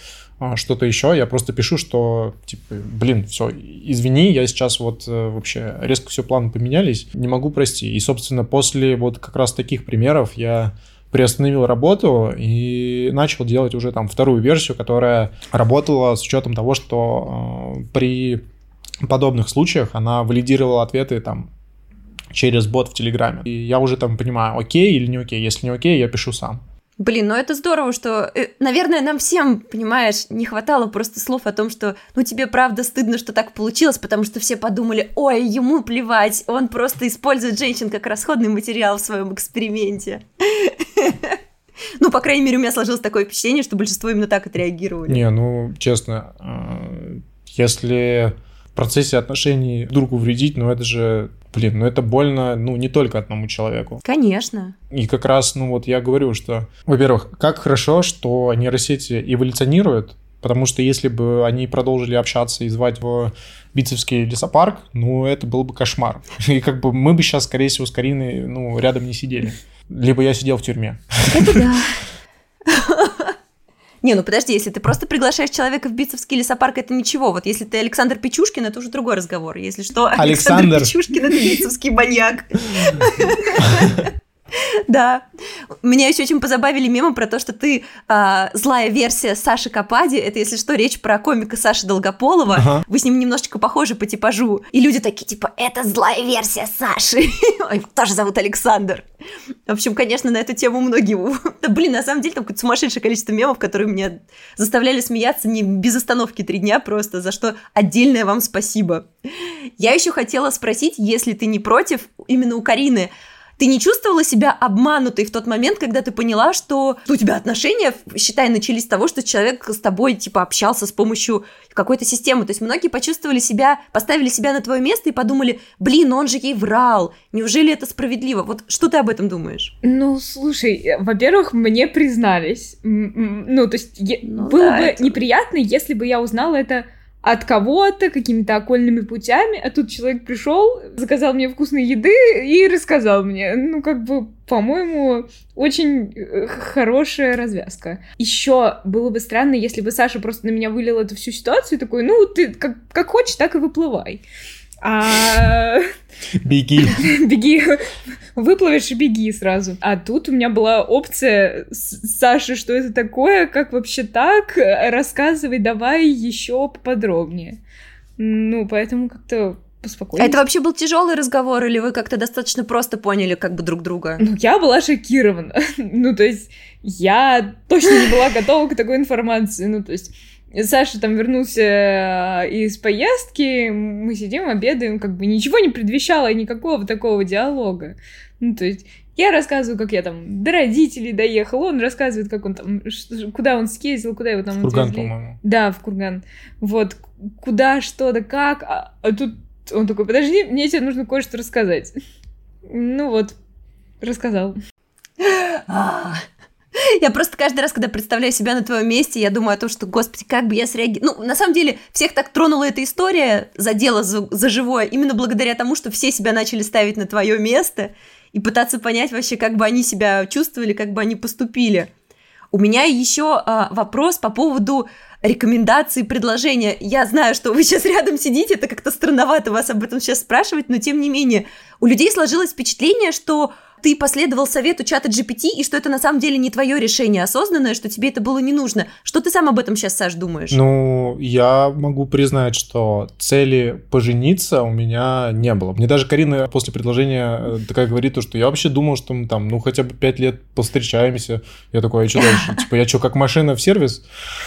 что-то еще, я просто пишу, что, типа, блин, все, извини, я сейчас вот э, вообще резко все планы поменялись, не могу прости. И, собственно, после вот как раз таких примеров я приостановил работу и начал делать уже там вторую версию, которая работала с учетом того, что э, при подобных случаях она валидировала ответы там через бот в Телеграме. И я уже там понимаю, окей или не окей. Если не окей, я пишу сам. Блин, ну это здорово, что, э, наверное, нам всем, понимаешь, не хватало просто слов о том, что, ну тебе правда стыдно, что так получилось, потому что все подумали, ой, ему плевать, он просто использует женщин как расходный материал в своем эксперименте. Ну, по крайней мере, у меня сложилось такое впечатление, что большинство именно так отреагировали. Не, ну, честно, э, если в процессе отношений другу вредить, ну это же блин, ну это больно, ну, не только одному человеку. Конечно. И как раз, ну вот я говорю, что, во-первых, как хорошо, что нейросети эволюционируют, потому что если бы они продолжили общаться и звать в Битцевский лесопарк, ну, это был бы кошмар. И как бы мы бы сейчас, скорее всего, с Кариной, ну, рядом не сидели. Либо я сидел в тюрьме. Это да. Не, ну подожди, если ты просто приглашаешь человека в Битцевский лесопарк, это ничего. Вот если ты Александр Печушкин, это уже другой разговор. Если что, Александр, Александр Печушкин – это битцевский маньяк. Да. Меня еще очень позабавили мемы про то, что ты а, злая версия Саши Капади. Это, если что, речь про комика Саши Долгополова. Ага. Вы с ним немножечко похожи по типажу. И люди такие, типа, это злая версия Саши. Ой, тоже зовут Александр. В общем, конечно, на эту тему многие... Да, блин, на самом деле, там какое-то сумасшедшее количество мемов, которые меня заставляли смеяться не без остановки три дня просто, за что отдельное вам спасибо. Я еще хотела спросить, если ты не против, именно у Карины, ты не чувствовала себя обманутой в тот момент, когда ты поняла, что у тебя отношения, считай, начались с того, что человек с тобой, типа, общался с помощью какой-то системы. То есть многие почувствовали себя, поставили себя на твое место и подумали, блин, он же ей врал, неужели это справедливо? Вот что ты об этом думаешь? Ну, слушай, во-первых, мне признались. Ну, то есть ну, было да, бы это... неприятно, если бы я узнала это от кого-то какими-то окольными путями, а тут человек пришел, заказал мне вкусной еды и рассказал мне. Ну, как бы, по-моему, очень э, хорошая развязка. Еще было бы странно, если бы Саша просто на меня вылил эту всю ситуацию такой, ну, ты как, как хочешь, так и выплывай. А... Беги. Беги. Выплывешь и беги сразу. А тут у меня была опция Саша, что это такое, как вообще так? Рассказывай, давай еще поподробнее. Ну, поэтому как-то поспокойнее. А это вообще был тяжелый разговор, или вы как-то достаточно просто поняли как бы друг друга? Ну, я была шокирована. ну, то есть, я точно не была готова к такой информации. Ну, то есть, Саша там вернулся э, из поездки, мы сидим, обедаем, как бы ничего не предвещало никакого такого диалога. Ну, то есть я рассказываю, как я там до родителей доехал, он рассказывает, как он там, куда он съездил, куда его там в Курган, по-моему. Да, в Курган. Вот, куда, что, да как, а, а тут он такой, подожди, мне тебе нужно кое-что рассказать. Ну вот, рассказал. Я просто каждый раз, когда представляю себя на твоем месте, я думаю о том, что, господи, как бы я среагировала. Ну, на самом деле, всех так тронула эта история, задела за, за живое, именно благодаря тому, что все себя начали ставить на твое место и пытаться понять вообще, как бы они себя чувствовали, как бы они поступили. У меня еще а, вопрос по поводу рекомендаций, предложения. Я знаю, что вы сейчас рядом сидите, это как-то странновато вас об этом сейчас спрашивать, но тем не менее, у людей сложилось впечатление, что ты последовал совету чата GPT, и что это на самом деле не твое решение осознанное, что тебе это было не нужно. Что ты сам об этом сейчас, Саш, думаешь? Ну, я могу признать, что цели пожениться у меня не было. Мне даже Карина после предложения э, такая говорит, то, что я вообще думал, что мы там, ну, хотя бы пять лет повстречаемся. Я такой, а что дальше? Типа, я что, как машина в сервис?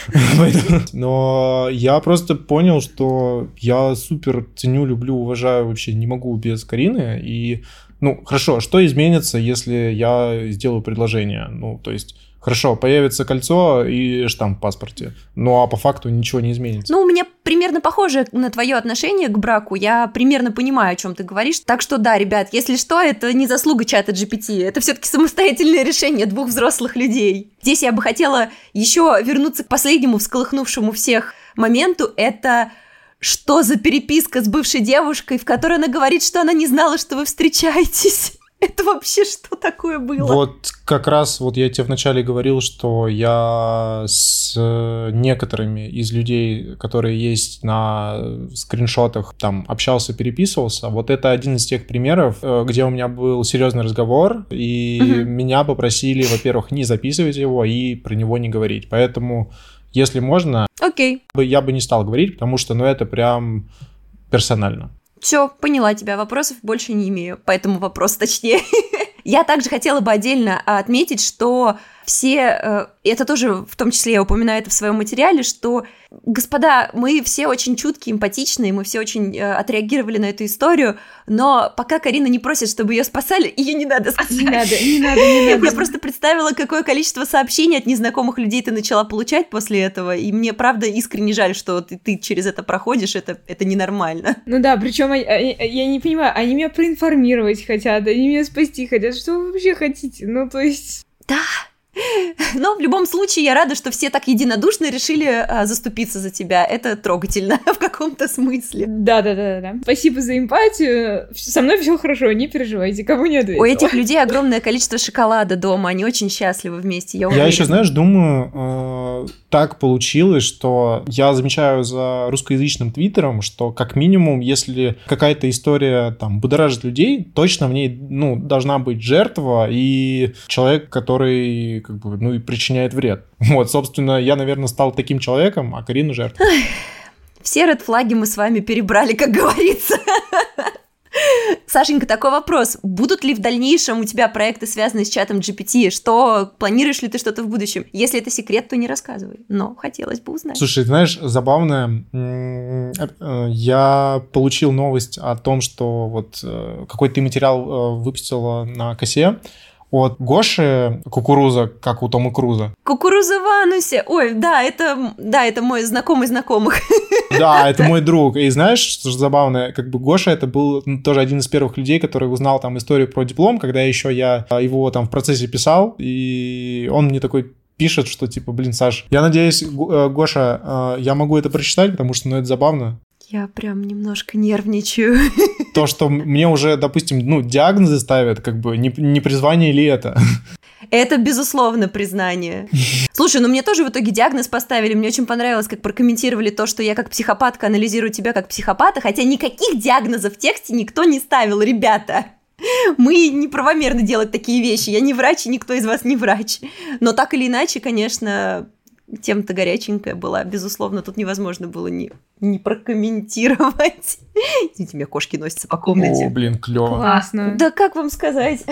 Но я просто понял, что я супер ценю, люблю, уважаю вообще, не могу без Карины, и ну, хорошо, что изменится, если я сделаю предложение? Ну, то есть, хорошо, появится кольцо и штамп в паспорте, ну, а по факту ничего не изменится. Ну, у меня примерно похоже на твое отношение к браку. Я примерно понимаю, о чем ты говоришь. Так что да, ребят, если что, это не заслуга чата GPT. Это все-таки самостоятельное решение двух взрослых людей. Здесь я бы хотела еще вернуться к последнему всколыхнувшему всех моменту. Это что за переписка с бывшей девушкой, в которой она говорит, что она не знала, что вы встречаетесь? Это вообще что такое было? Вот как раз вот я тебе вначале говорил, что я с некоторыми из людей, которые есть на скриншотах, там общался, переписывался. Вот это один из тех примеров, э, где у меня был серьезный разговор, и угу. меня попросили, во-первых, не записывать его и про него не говорить. Поэтому если можно, Окей. я бы не стал говорить, потому что, ну, это прям персонально. Все, поняла тебя. Вопросов больше не имею, поэтому вопрос точнее. Я также хотела бы отдельно отметить, что все, э, это тоже в том числе я упоминаю это в своем материале, что, господа, мы все очень чуткие, эмпатичные, мы все очень э, отреагировали на эту историю, но пока Карина не просит, чтобы ее спасали, ее не надо спасать. Не надо, не надо, не надо. Я просто представила, какое количество сообщений от незнакомых людей ты начала получать после этого, и мне, правда, искренне жаль, что ты, ты через это проходишь, это, это ненормально. Ну да, причем я не понимаю, они меня проинформировать хотят, они меня спасти хотят, что вы вообще хотите? Ну, то есть... Да, но в любом случае я рада, что все так единодушно решили а, заступиться за тебя. Это трогательно в каком-то смысле. Да, да, да, да. Спасибо за эмпатию. Со мной все хорошо, не переживайте, кому не ответила. У этих людей огромное количество шоколада дома, они очень счастливы вместе. Я, я еще, знаешь, думаю, э, так получилось, что я замечаю за русскоязычным твиттером, что как минимум, если какая-то история там будоражит людей, точно в ней ну, должна быть жертва и человек, который как бы, ну, и причиняет вред. Вот, собственно, я, наверное, стал таким человеком, а Карина жертва. Все ред флаги мы с вами перебрали, как говорится. Сашенька, такой вопрос. Будут ли в дальнейшем у тебя проекты, связанные с чатом GPT? Что, планируешь ли ты что-то в будущем? Если это секрет, то не рассказывай. Но хотелось бы узнать. Слушай, знаешь, забавно, э, я получил новость о том, что вот э, какой-то материал э, выпустила на косе, от Гоши Кукуруза, как у Тома Круза. Кукуруза в анусе. Ой, да, это, да, это мой знакомый знакомых. Да, это мой друг. И знаешь, что забавно, как бы Гоша это был тоже один из первых людей, который узнал там историю про диплом, когда еще я его там в процессе писал, и он мне такой пишет, что типа, блин, Саш, я надеюсь, э, Гоша, э, я могу это прочитать, потому что, ну, это забавно. Я прям немножко нервничаю. То, что мне уже, допустим, ну, диагнозы ставят, как бы, не, не призвание ли это? Это, безусловно, признание. Слушай, ну мне тоже в итоге диагноз поставили. Мне очень понравилось, как прокомментировали то, что я как психопатка анализирую тебя как психопата, хотя никаких диагнозов в тексте никто не ставил, ребята. Мы неправомерно делать такие вещи. Я не врач, и никто из вас не врач. Но так или иначе, конечно, тема-то горяченькая была. Безусловно, тут невозможно было не, не прокомментировать. Извините, меня кошки носятся по комнате. О, блин, клево. Классно. Да как вам сказать?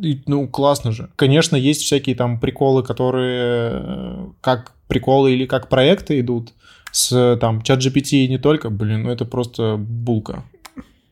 И, ну, классно же. Конечно, есть всякие там приколы, которые э, как приколы или как проекты идут с там чат GPT и не только. Блин, ну это просто булка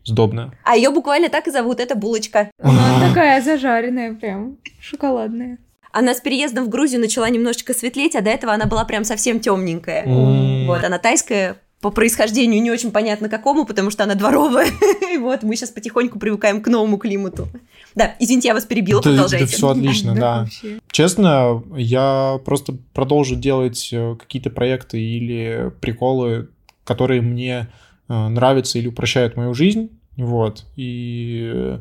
сдобная. А ее буквально так и зовут, это булочка. Она такая зажаренная прям, шоколадная. Она с переездом в Грузию начала немножечко светлеть, а до этого она была прям совсем темненькая. М. Вот, она тайская, по происхождению не очень понятно какому, потому что она дворовая. И вот мы сейчас потихоньку привыкаем к новому климату. Да, извините, я вас перебила, Да, продолжайте. да все отлично, да. вообще. Честно, я просто продолжу делать э, какие-то проекты или приколы, которые мне э, нравятся или упрощают мою жизнь. Вот. И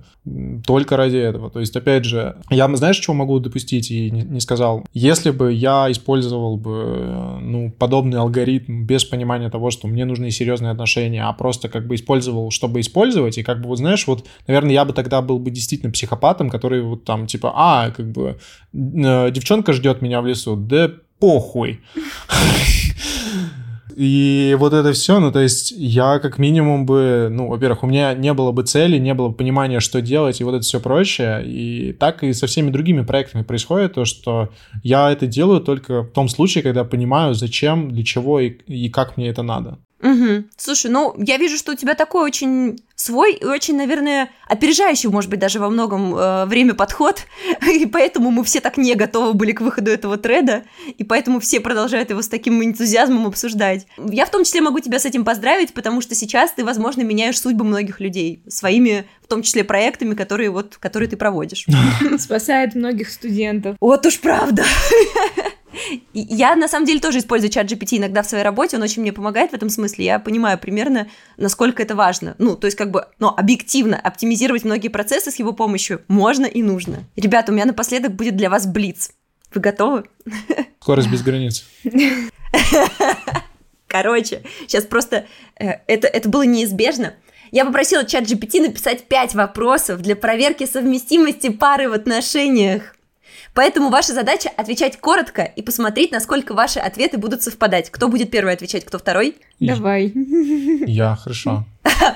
только ради этого. То есть, опять же, я, знаешь, чего могу допустить и не, сказал? Если бы я использовал бы, ну, подобный алгоритм без понимания того, что мне нужны серьезные отношения, а просто как бы использовал, чтобы использовать, и как бы, вот знаешь, вот, наверное, я бы тогда был бы действительно психопатом, который вот там, типа, а, как бы, э, девчонка ждет меня в лесу, да похуй. И вот это все, ну, то есть я как минимум бы, ну, во-первых, у меня не было бы цели, не было бы понимания, что делать, и вот это все прочее. И так и со всеми другими проектами происходит то, что я это делаю только в том случае, когда понимаю, зачем, для чего и, и как мне это надо. Мгм. Слушай, ну, я вижу, что у тебя такой очень свой и очень, наверное, опережающий, может быть, даже во многом э, время подход, и поэтому мы все так не готовы были к выходу этого треда, и поэтому все продолжают его с таким энтузиазмом обсуждать. Я в том числе могу тебя с этим поздравить, потому что сейчас ты, возможно, меняешь судьбы многих людей своими, в том числе, проектами, которые вот, которые ты проводишь. Спасает многих студентов. Вот уж правда. Я, на самом деле, тоже использую чат GPT иногда в своей работе, он очень мне помогает в этом смысле, я понимаю примерно, насколько это важно. Ну, то есть, как бы, но объективно оптимизировать многие процессы с его помощью можно и нужно. Ребята, у меня напоследок будет для вас блиц. Вы готовы? Скорость без границ. Короче, сейчас просто э, это, это было неизбежно. Я попросила чат GPT написать 5 вопросов для проверки совместимости пары в отношениях. Поэтому ваша задача отвечать коротко и посмотреть, насколько ваши ответы будут совпадать. Кто будет первый отвечать, кто второй? Давай. Я, хорошо.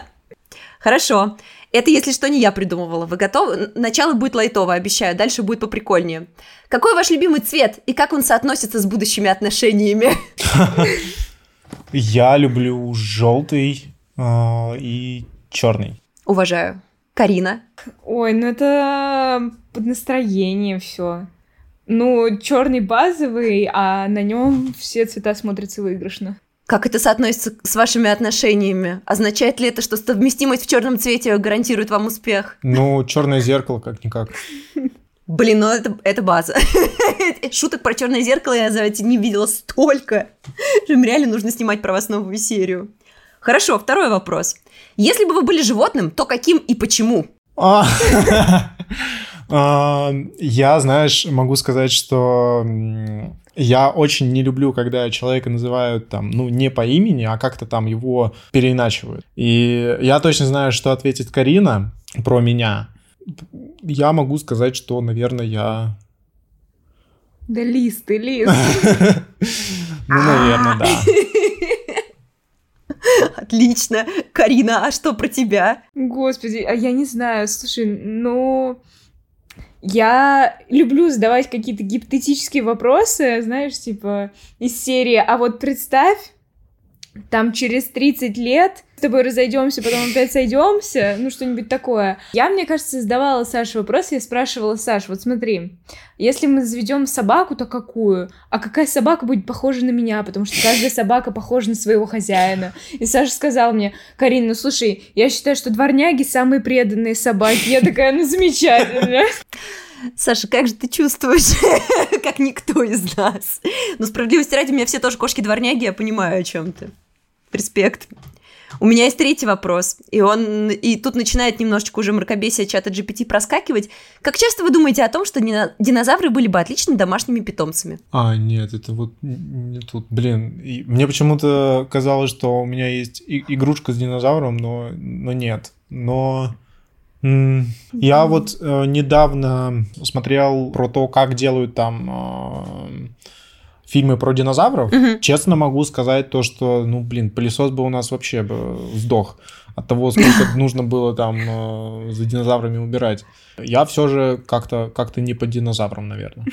Хорошо. Это, если что, не я придумывала. Вы готовы? Начало будет лайтово, обещаю. Дальше будет поприкольнее. Какой ваш любимый цвет и как он соотносится с будущими отношениями? Я люблю желтый а, и черный. Уважаю. Карина. Ой, ну это под настроение все. Ну, черный базовый, а на нем все цвета смотрятся выигрышно. Как это соотносится с вашими отношениями? Означает ли это, что совместимость в черном цвете гарантирует вам успех? Ну, черное зеркало, как-никак. Блин, ну это, это база. Шуток про черное зеркало я за эти не видела столько, им реально нужно снимать про вас новую серию. Хорошо, второй вопрос. Если бы вы были животным, то каким и почему? А, а, Я, знаешь, могу сказать, что Я очень не люблю, когда человека называют там, ну, не по имени, а как-то там его переиначивают. И я точно знаю, что ответит Карина про меня. Я могу сказать, что, наверное, я... Да лис ты, лис. Ну, наверное, да. Отлично. Карина, а что про тебя? Господи, а я не знаю, слушай, ну... Я люблю задавать какие-то гипотетические вопросы, знаешь, типа из серии «А вот представь, там через 30 лет с тобой разойдемся, потом опять сойдемся, ну что-нибудь такое. Я, мне кажется, задавала Саше вопрос, я спрашивала Саш, вот смотри, если мы заведем собаку, то какую? А какая собака будет похожа на меня? Потому что каждая собака похожа на своего хозяина. И Саша сказал мне, Карин, ну слушай, я считаю, что дворняги самые преданные собаки. Я такая, ну замечательно. Саша, как же ты чувствуешь, как никто из нас? Ну, справедливости ради, у меня все тоже кошки-дворняги, я понимаю, о чем ты. Респект. У меня есть третий вопрос, и он и тут начинает немножечко уже мракобесие чата GPT проскакивать. Как часто вы думаете о том, что динозавры были бы отличными домашними питомцами? А, нет, это вот тут, блин. И мне почему-то казалось, что у меня есть игрушка с динозавром, но, но нет. Но я вот э, недавно смотрел про то, как делают там э, фильмы про динозавров, угу. честно могу сказать то, что, ну, блин, пылесос бы у нас вообще бы сдох от того, сколько нужно было там э, за динозаврами убирать. Я все же как-то как не по динозаврам, наверное.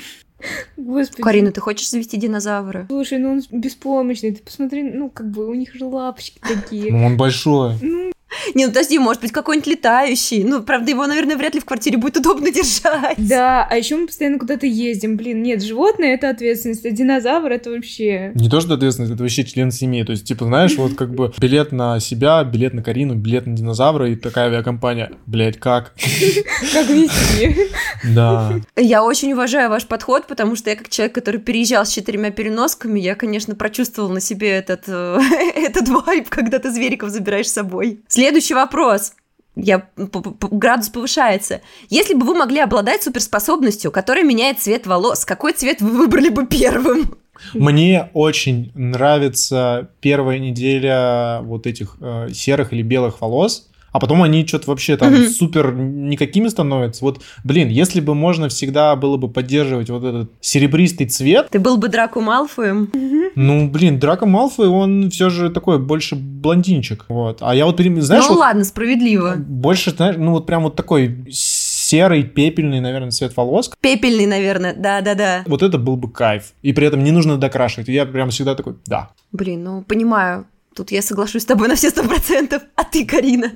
Господи. Карина, ты хочешь завести динозавра? Слушай, ну он беспомощный. Ты посмотри, ну, как бы у них же лапочки такие. Ну, он большой. Ну, не, ну подожди, может быть, какой-нибудь летающий. Ну, правда, его, наверное, вряд ли в квартире будет удобно держать. Да, а еще мы постоянно куда-то ездим. Блин, нет, животное — это ответственность, а динозавр — это вообще... Не то, что ответственность, это вообще член семьи. То есть, типа, знаешь, вот как бы билет на себя, билет на Карину, билет на динозавра и такая авиакомпания. Блять, как? Как вести? Да. Я очень уважаю ваш подход, потому что я как человек, который переезжал с четырьмя переносками, я, конечно, прочувствовал на себе этот, э, этот вайб, когда ты звериков забираешь с собой. Следующий вопрос. Я, градус повышается. Если бы вы могли обладать суперспособностью, которая меняет цвет волос, какой цвет вы выбрали бы первым? Мне очень нравится первая неделя вот этих э, серых или белых волос а потом они что-то вообще там mm-hmm. супер никакими становятся. Вот, блин, если бы можно всегда было бы поддерживать вот этот серебристый цвет... Ты был бы Драку Малфоем? Mm-hmm. Ну, блин, Драко Малфой, он все же такой больше блондинчик, вот. А я вот, знаешь... Ну, вот, ладно, справедливо. Больше, знаешь, ну, вот прям вот такой серый, пепельный, наверное, цвет волос. Пепельный, наверное, да-да-да. Вот это был бы кайф. И при этом не нужно докрашивать. Я прям всегда такой, да. Блин, ну, понимаю. Тут я соглашусь с тобой на все сто процентов. А ты, Карина?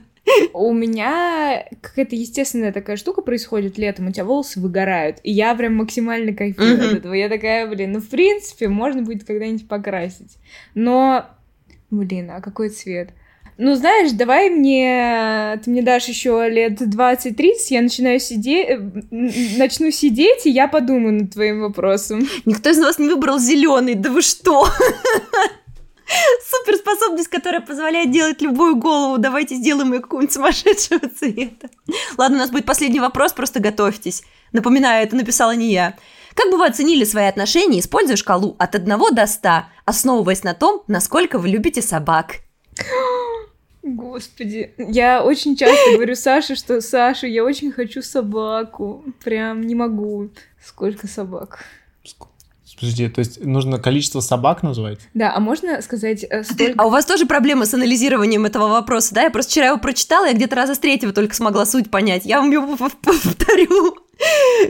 У меня какая-то естественная такая штука происходит летом, у тебя волосы выгорают, и я прям максимально кайфую от этого. Я такая, блин, ну, в принципе, можно будет когда-нибудь покрасить. Но, блин, а какой цвет? Ну, знаешь, давай мне... Ты мне дашь еще лет 20-30, я начинаю сидеть... Начну сидеть, и я подумаю над твоим вопросом. Никто из нас не выбрал зеленый, да вы что? Суперспособность, которая позволяет делать любую голову. Давайте сделаем ее какого-нибудь сумасшедшего цвета. Ладно, у нас будет последний вопрос, просто готовьтесь. Напоминаю, это написала не я. Как бы вы оценили свои отношения, используя шкалу от 1 до 100, основываясь на том, насколько вы любите собак? Господи, я очень часто говорю Саше, что Саша, я очень хочу собаку. Прям не могу. Сколько собак? Подожди, то есть нужно количество собак называть? Да, а можно сказать э, столько... А у вас тоже проблемы с анализированием этого вопроса, да? Я просто вчера его прочитала, я где-то раза с третьего только смогла суть понять. Я вам его повторю.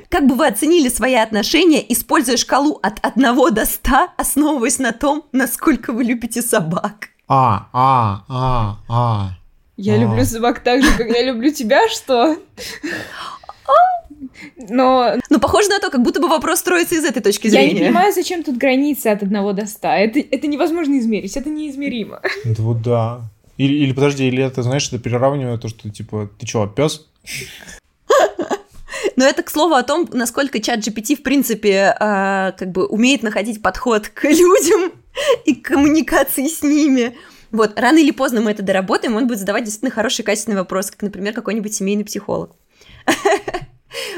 Как бы вы оценили свои отношения, используя шкалу от 1 до 100, основываясь на том, насколько вы любите собак? А, а, а, а. Я а. люблю собак так же, как я люблю тебя, что? Но... Ну, похоже на то, как будто бы вопрос строится из этой точки зрения. Я не понимаю, зачем тут граница от 1 до 100. Это, это невозможно измерить, это неизмеримо. Да вот да. Или, или подожди, или это, знаешь, это переравнивает то, что, типа, ты чё, пес? Но это к слову о том, насколько чат GPT, в принципе, э, как бы умеет находить подход к людям и к коммуникации с ними. Вот, рано или поздно мы это доработаем, он будет задавать действительно хороший, качественный вопрос, как, например, какой-нибудь семейный психолог.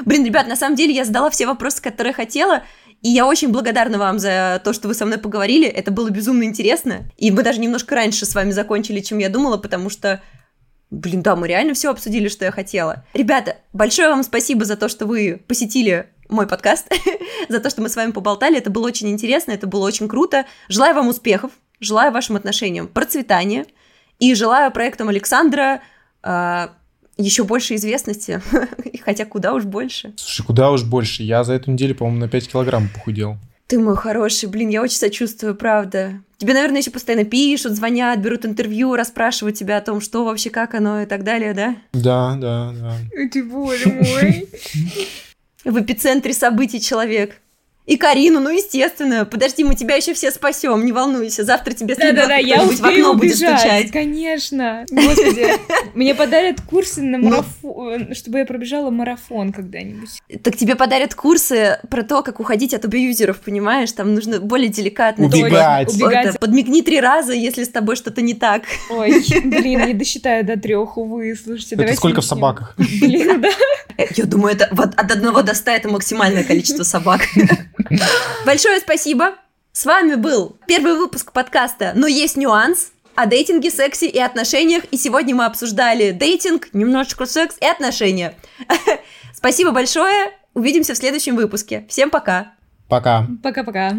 Блин, ребят, на самом деле я задала все вопросы, которые хотела, И я очень благодарна вам за то, что вы со мной поговорили. Это было безумно интересно. И мы даже немножко раньше с вами закончили, чем я думала, потому что Блин, да, мы реально все обсудили, что я хотела. Ребята, большое вам спасибо за то, что вы посетили мой подкаст, за то, что мы с вами поболтали. Это было очень интересно, это было очень круто. Желаю вам успехов, желаю вашим отношениям процветания и желаю проектам Александра а, еще больше известности, хотя куда уж больше. Слушай, куда уж больше. Я за эту неделю, по-моему, на 5 килограмм похудел. Ты мой хороший, блин, я очень сочувствую, правда. Тебе, наверное, еще постоянно пишут, звонят, берут интервью, расспрашивают тебя о том, что вообще, как оно и так далее, да? Да, да, да. Ты, боже мой. В эпицентре событий человек. И Карину, ну, естественно. Подожди, мы тебя еще все спасем, не волнуйся. Завтра тебе да, да, я в окно будет стучать. Конечно. Господи, мне подарят курсы на ну. марафон, чтобы я пробежала марафон когда-нибудь. Так тебе подарят курсы про то, как уходить от абьюзеров, понимаешь? Там нужно более деликатно. Убегать. Убегать. Подмигни три раза, если с тобой что-то не так. Ой, блин, не досчитаю до трех, увы. Слушайте, Это сколько в собаках? Блин, да. Я думаю, это от одного до ста это максимальное количество собак. Большое спасибо. С вами был первый выпуск подкаста «Но есть нюанс» о дейтинге, сексе и отношениях. И сегодня мы обсуждали дейтинг, немножечко секс и отношения. Спасибо большое. Увидимся в следующем выпуске. Всем пока. Пока. Пока-пока.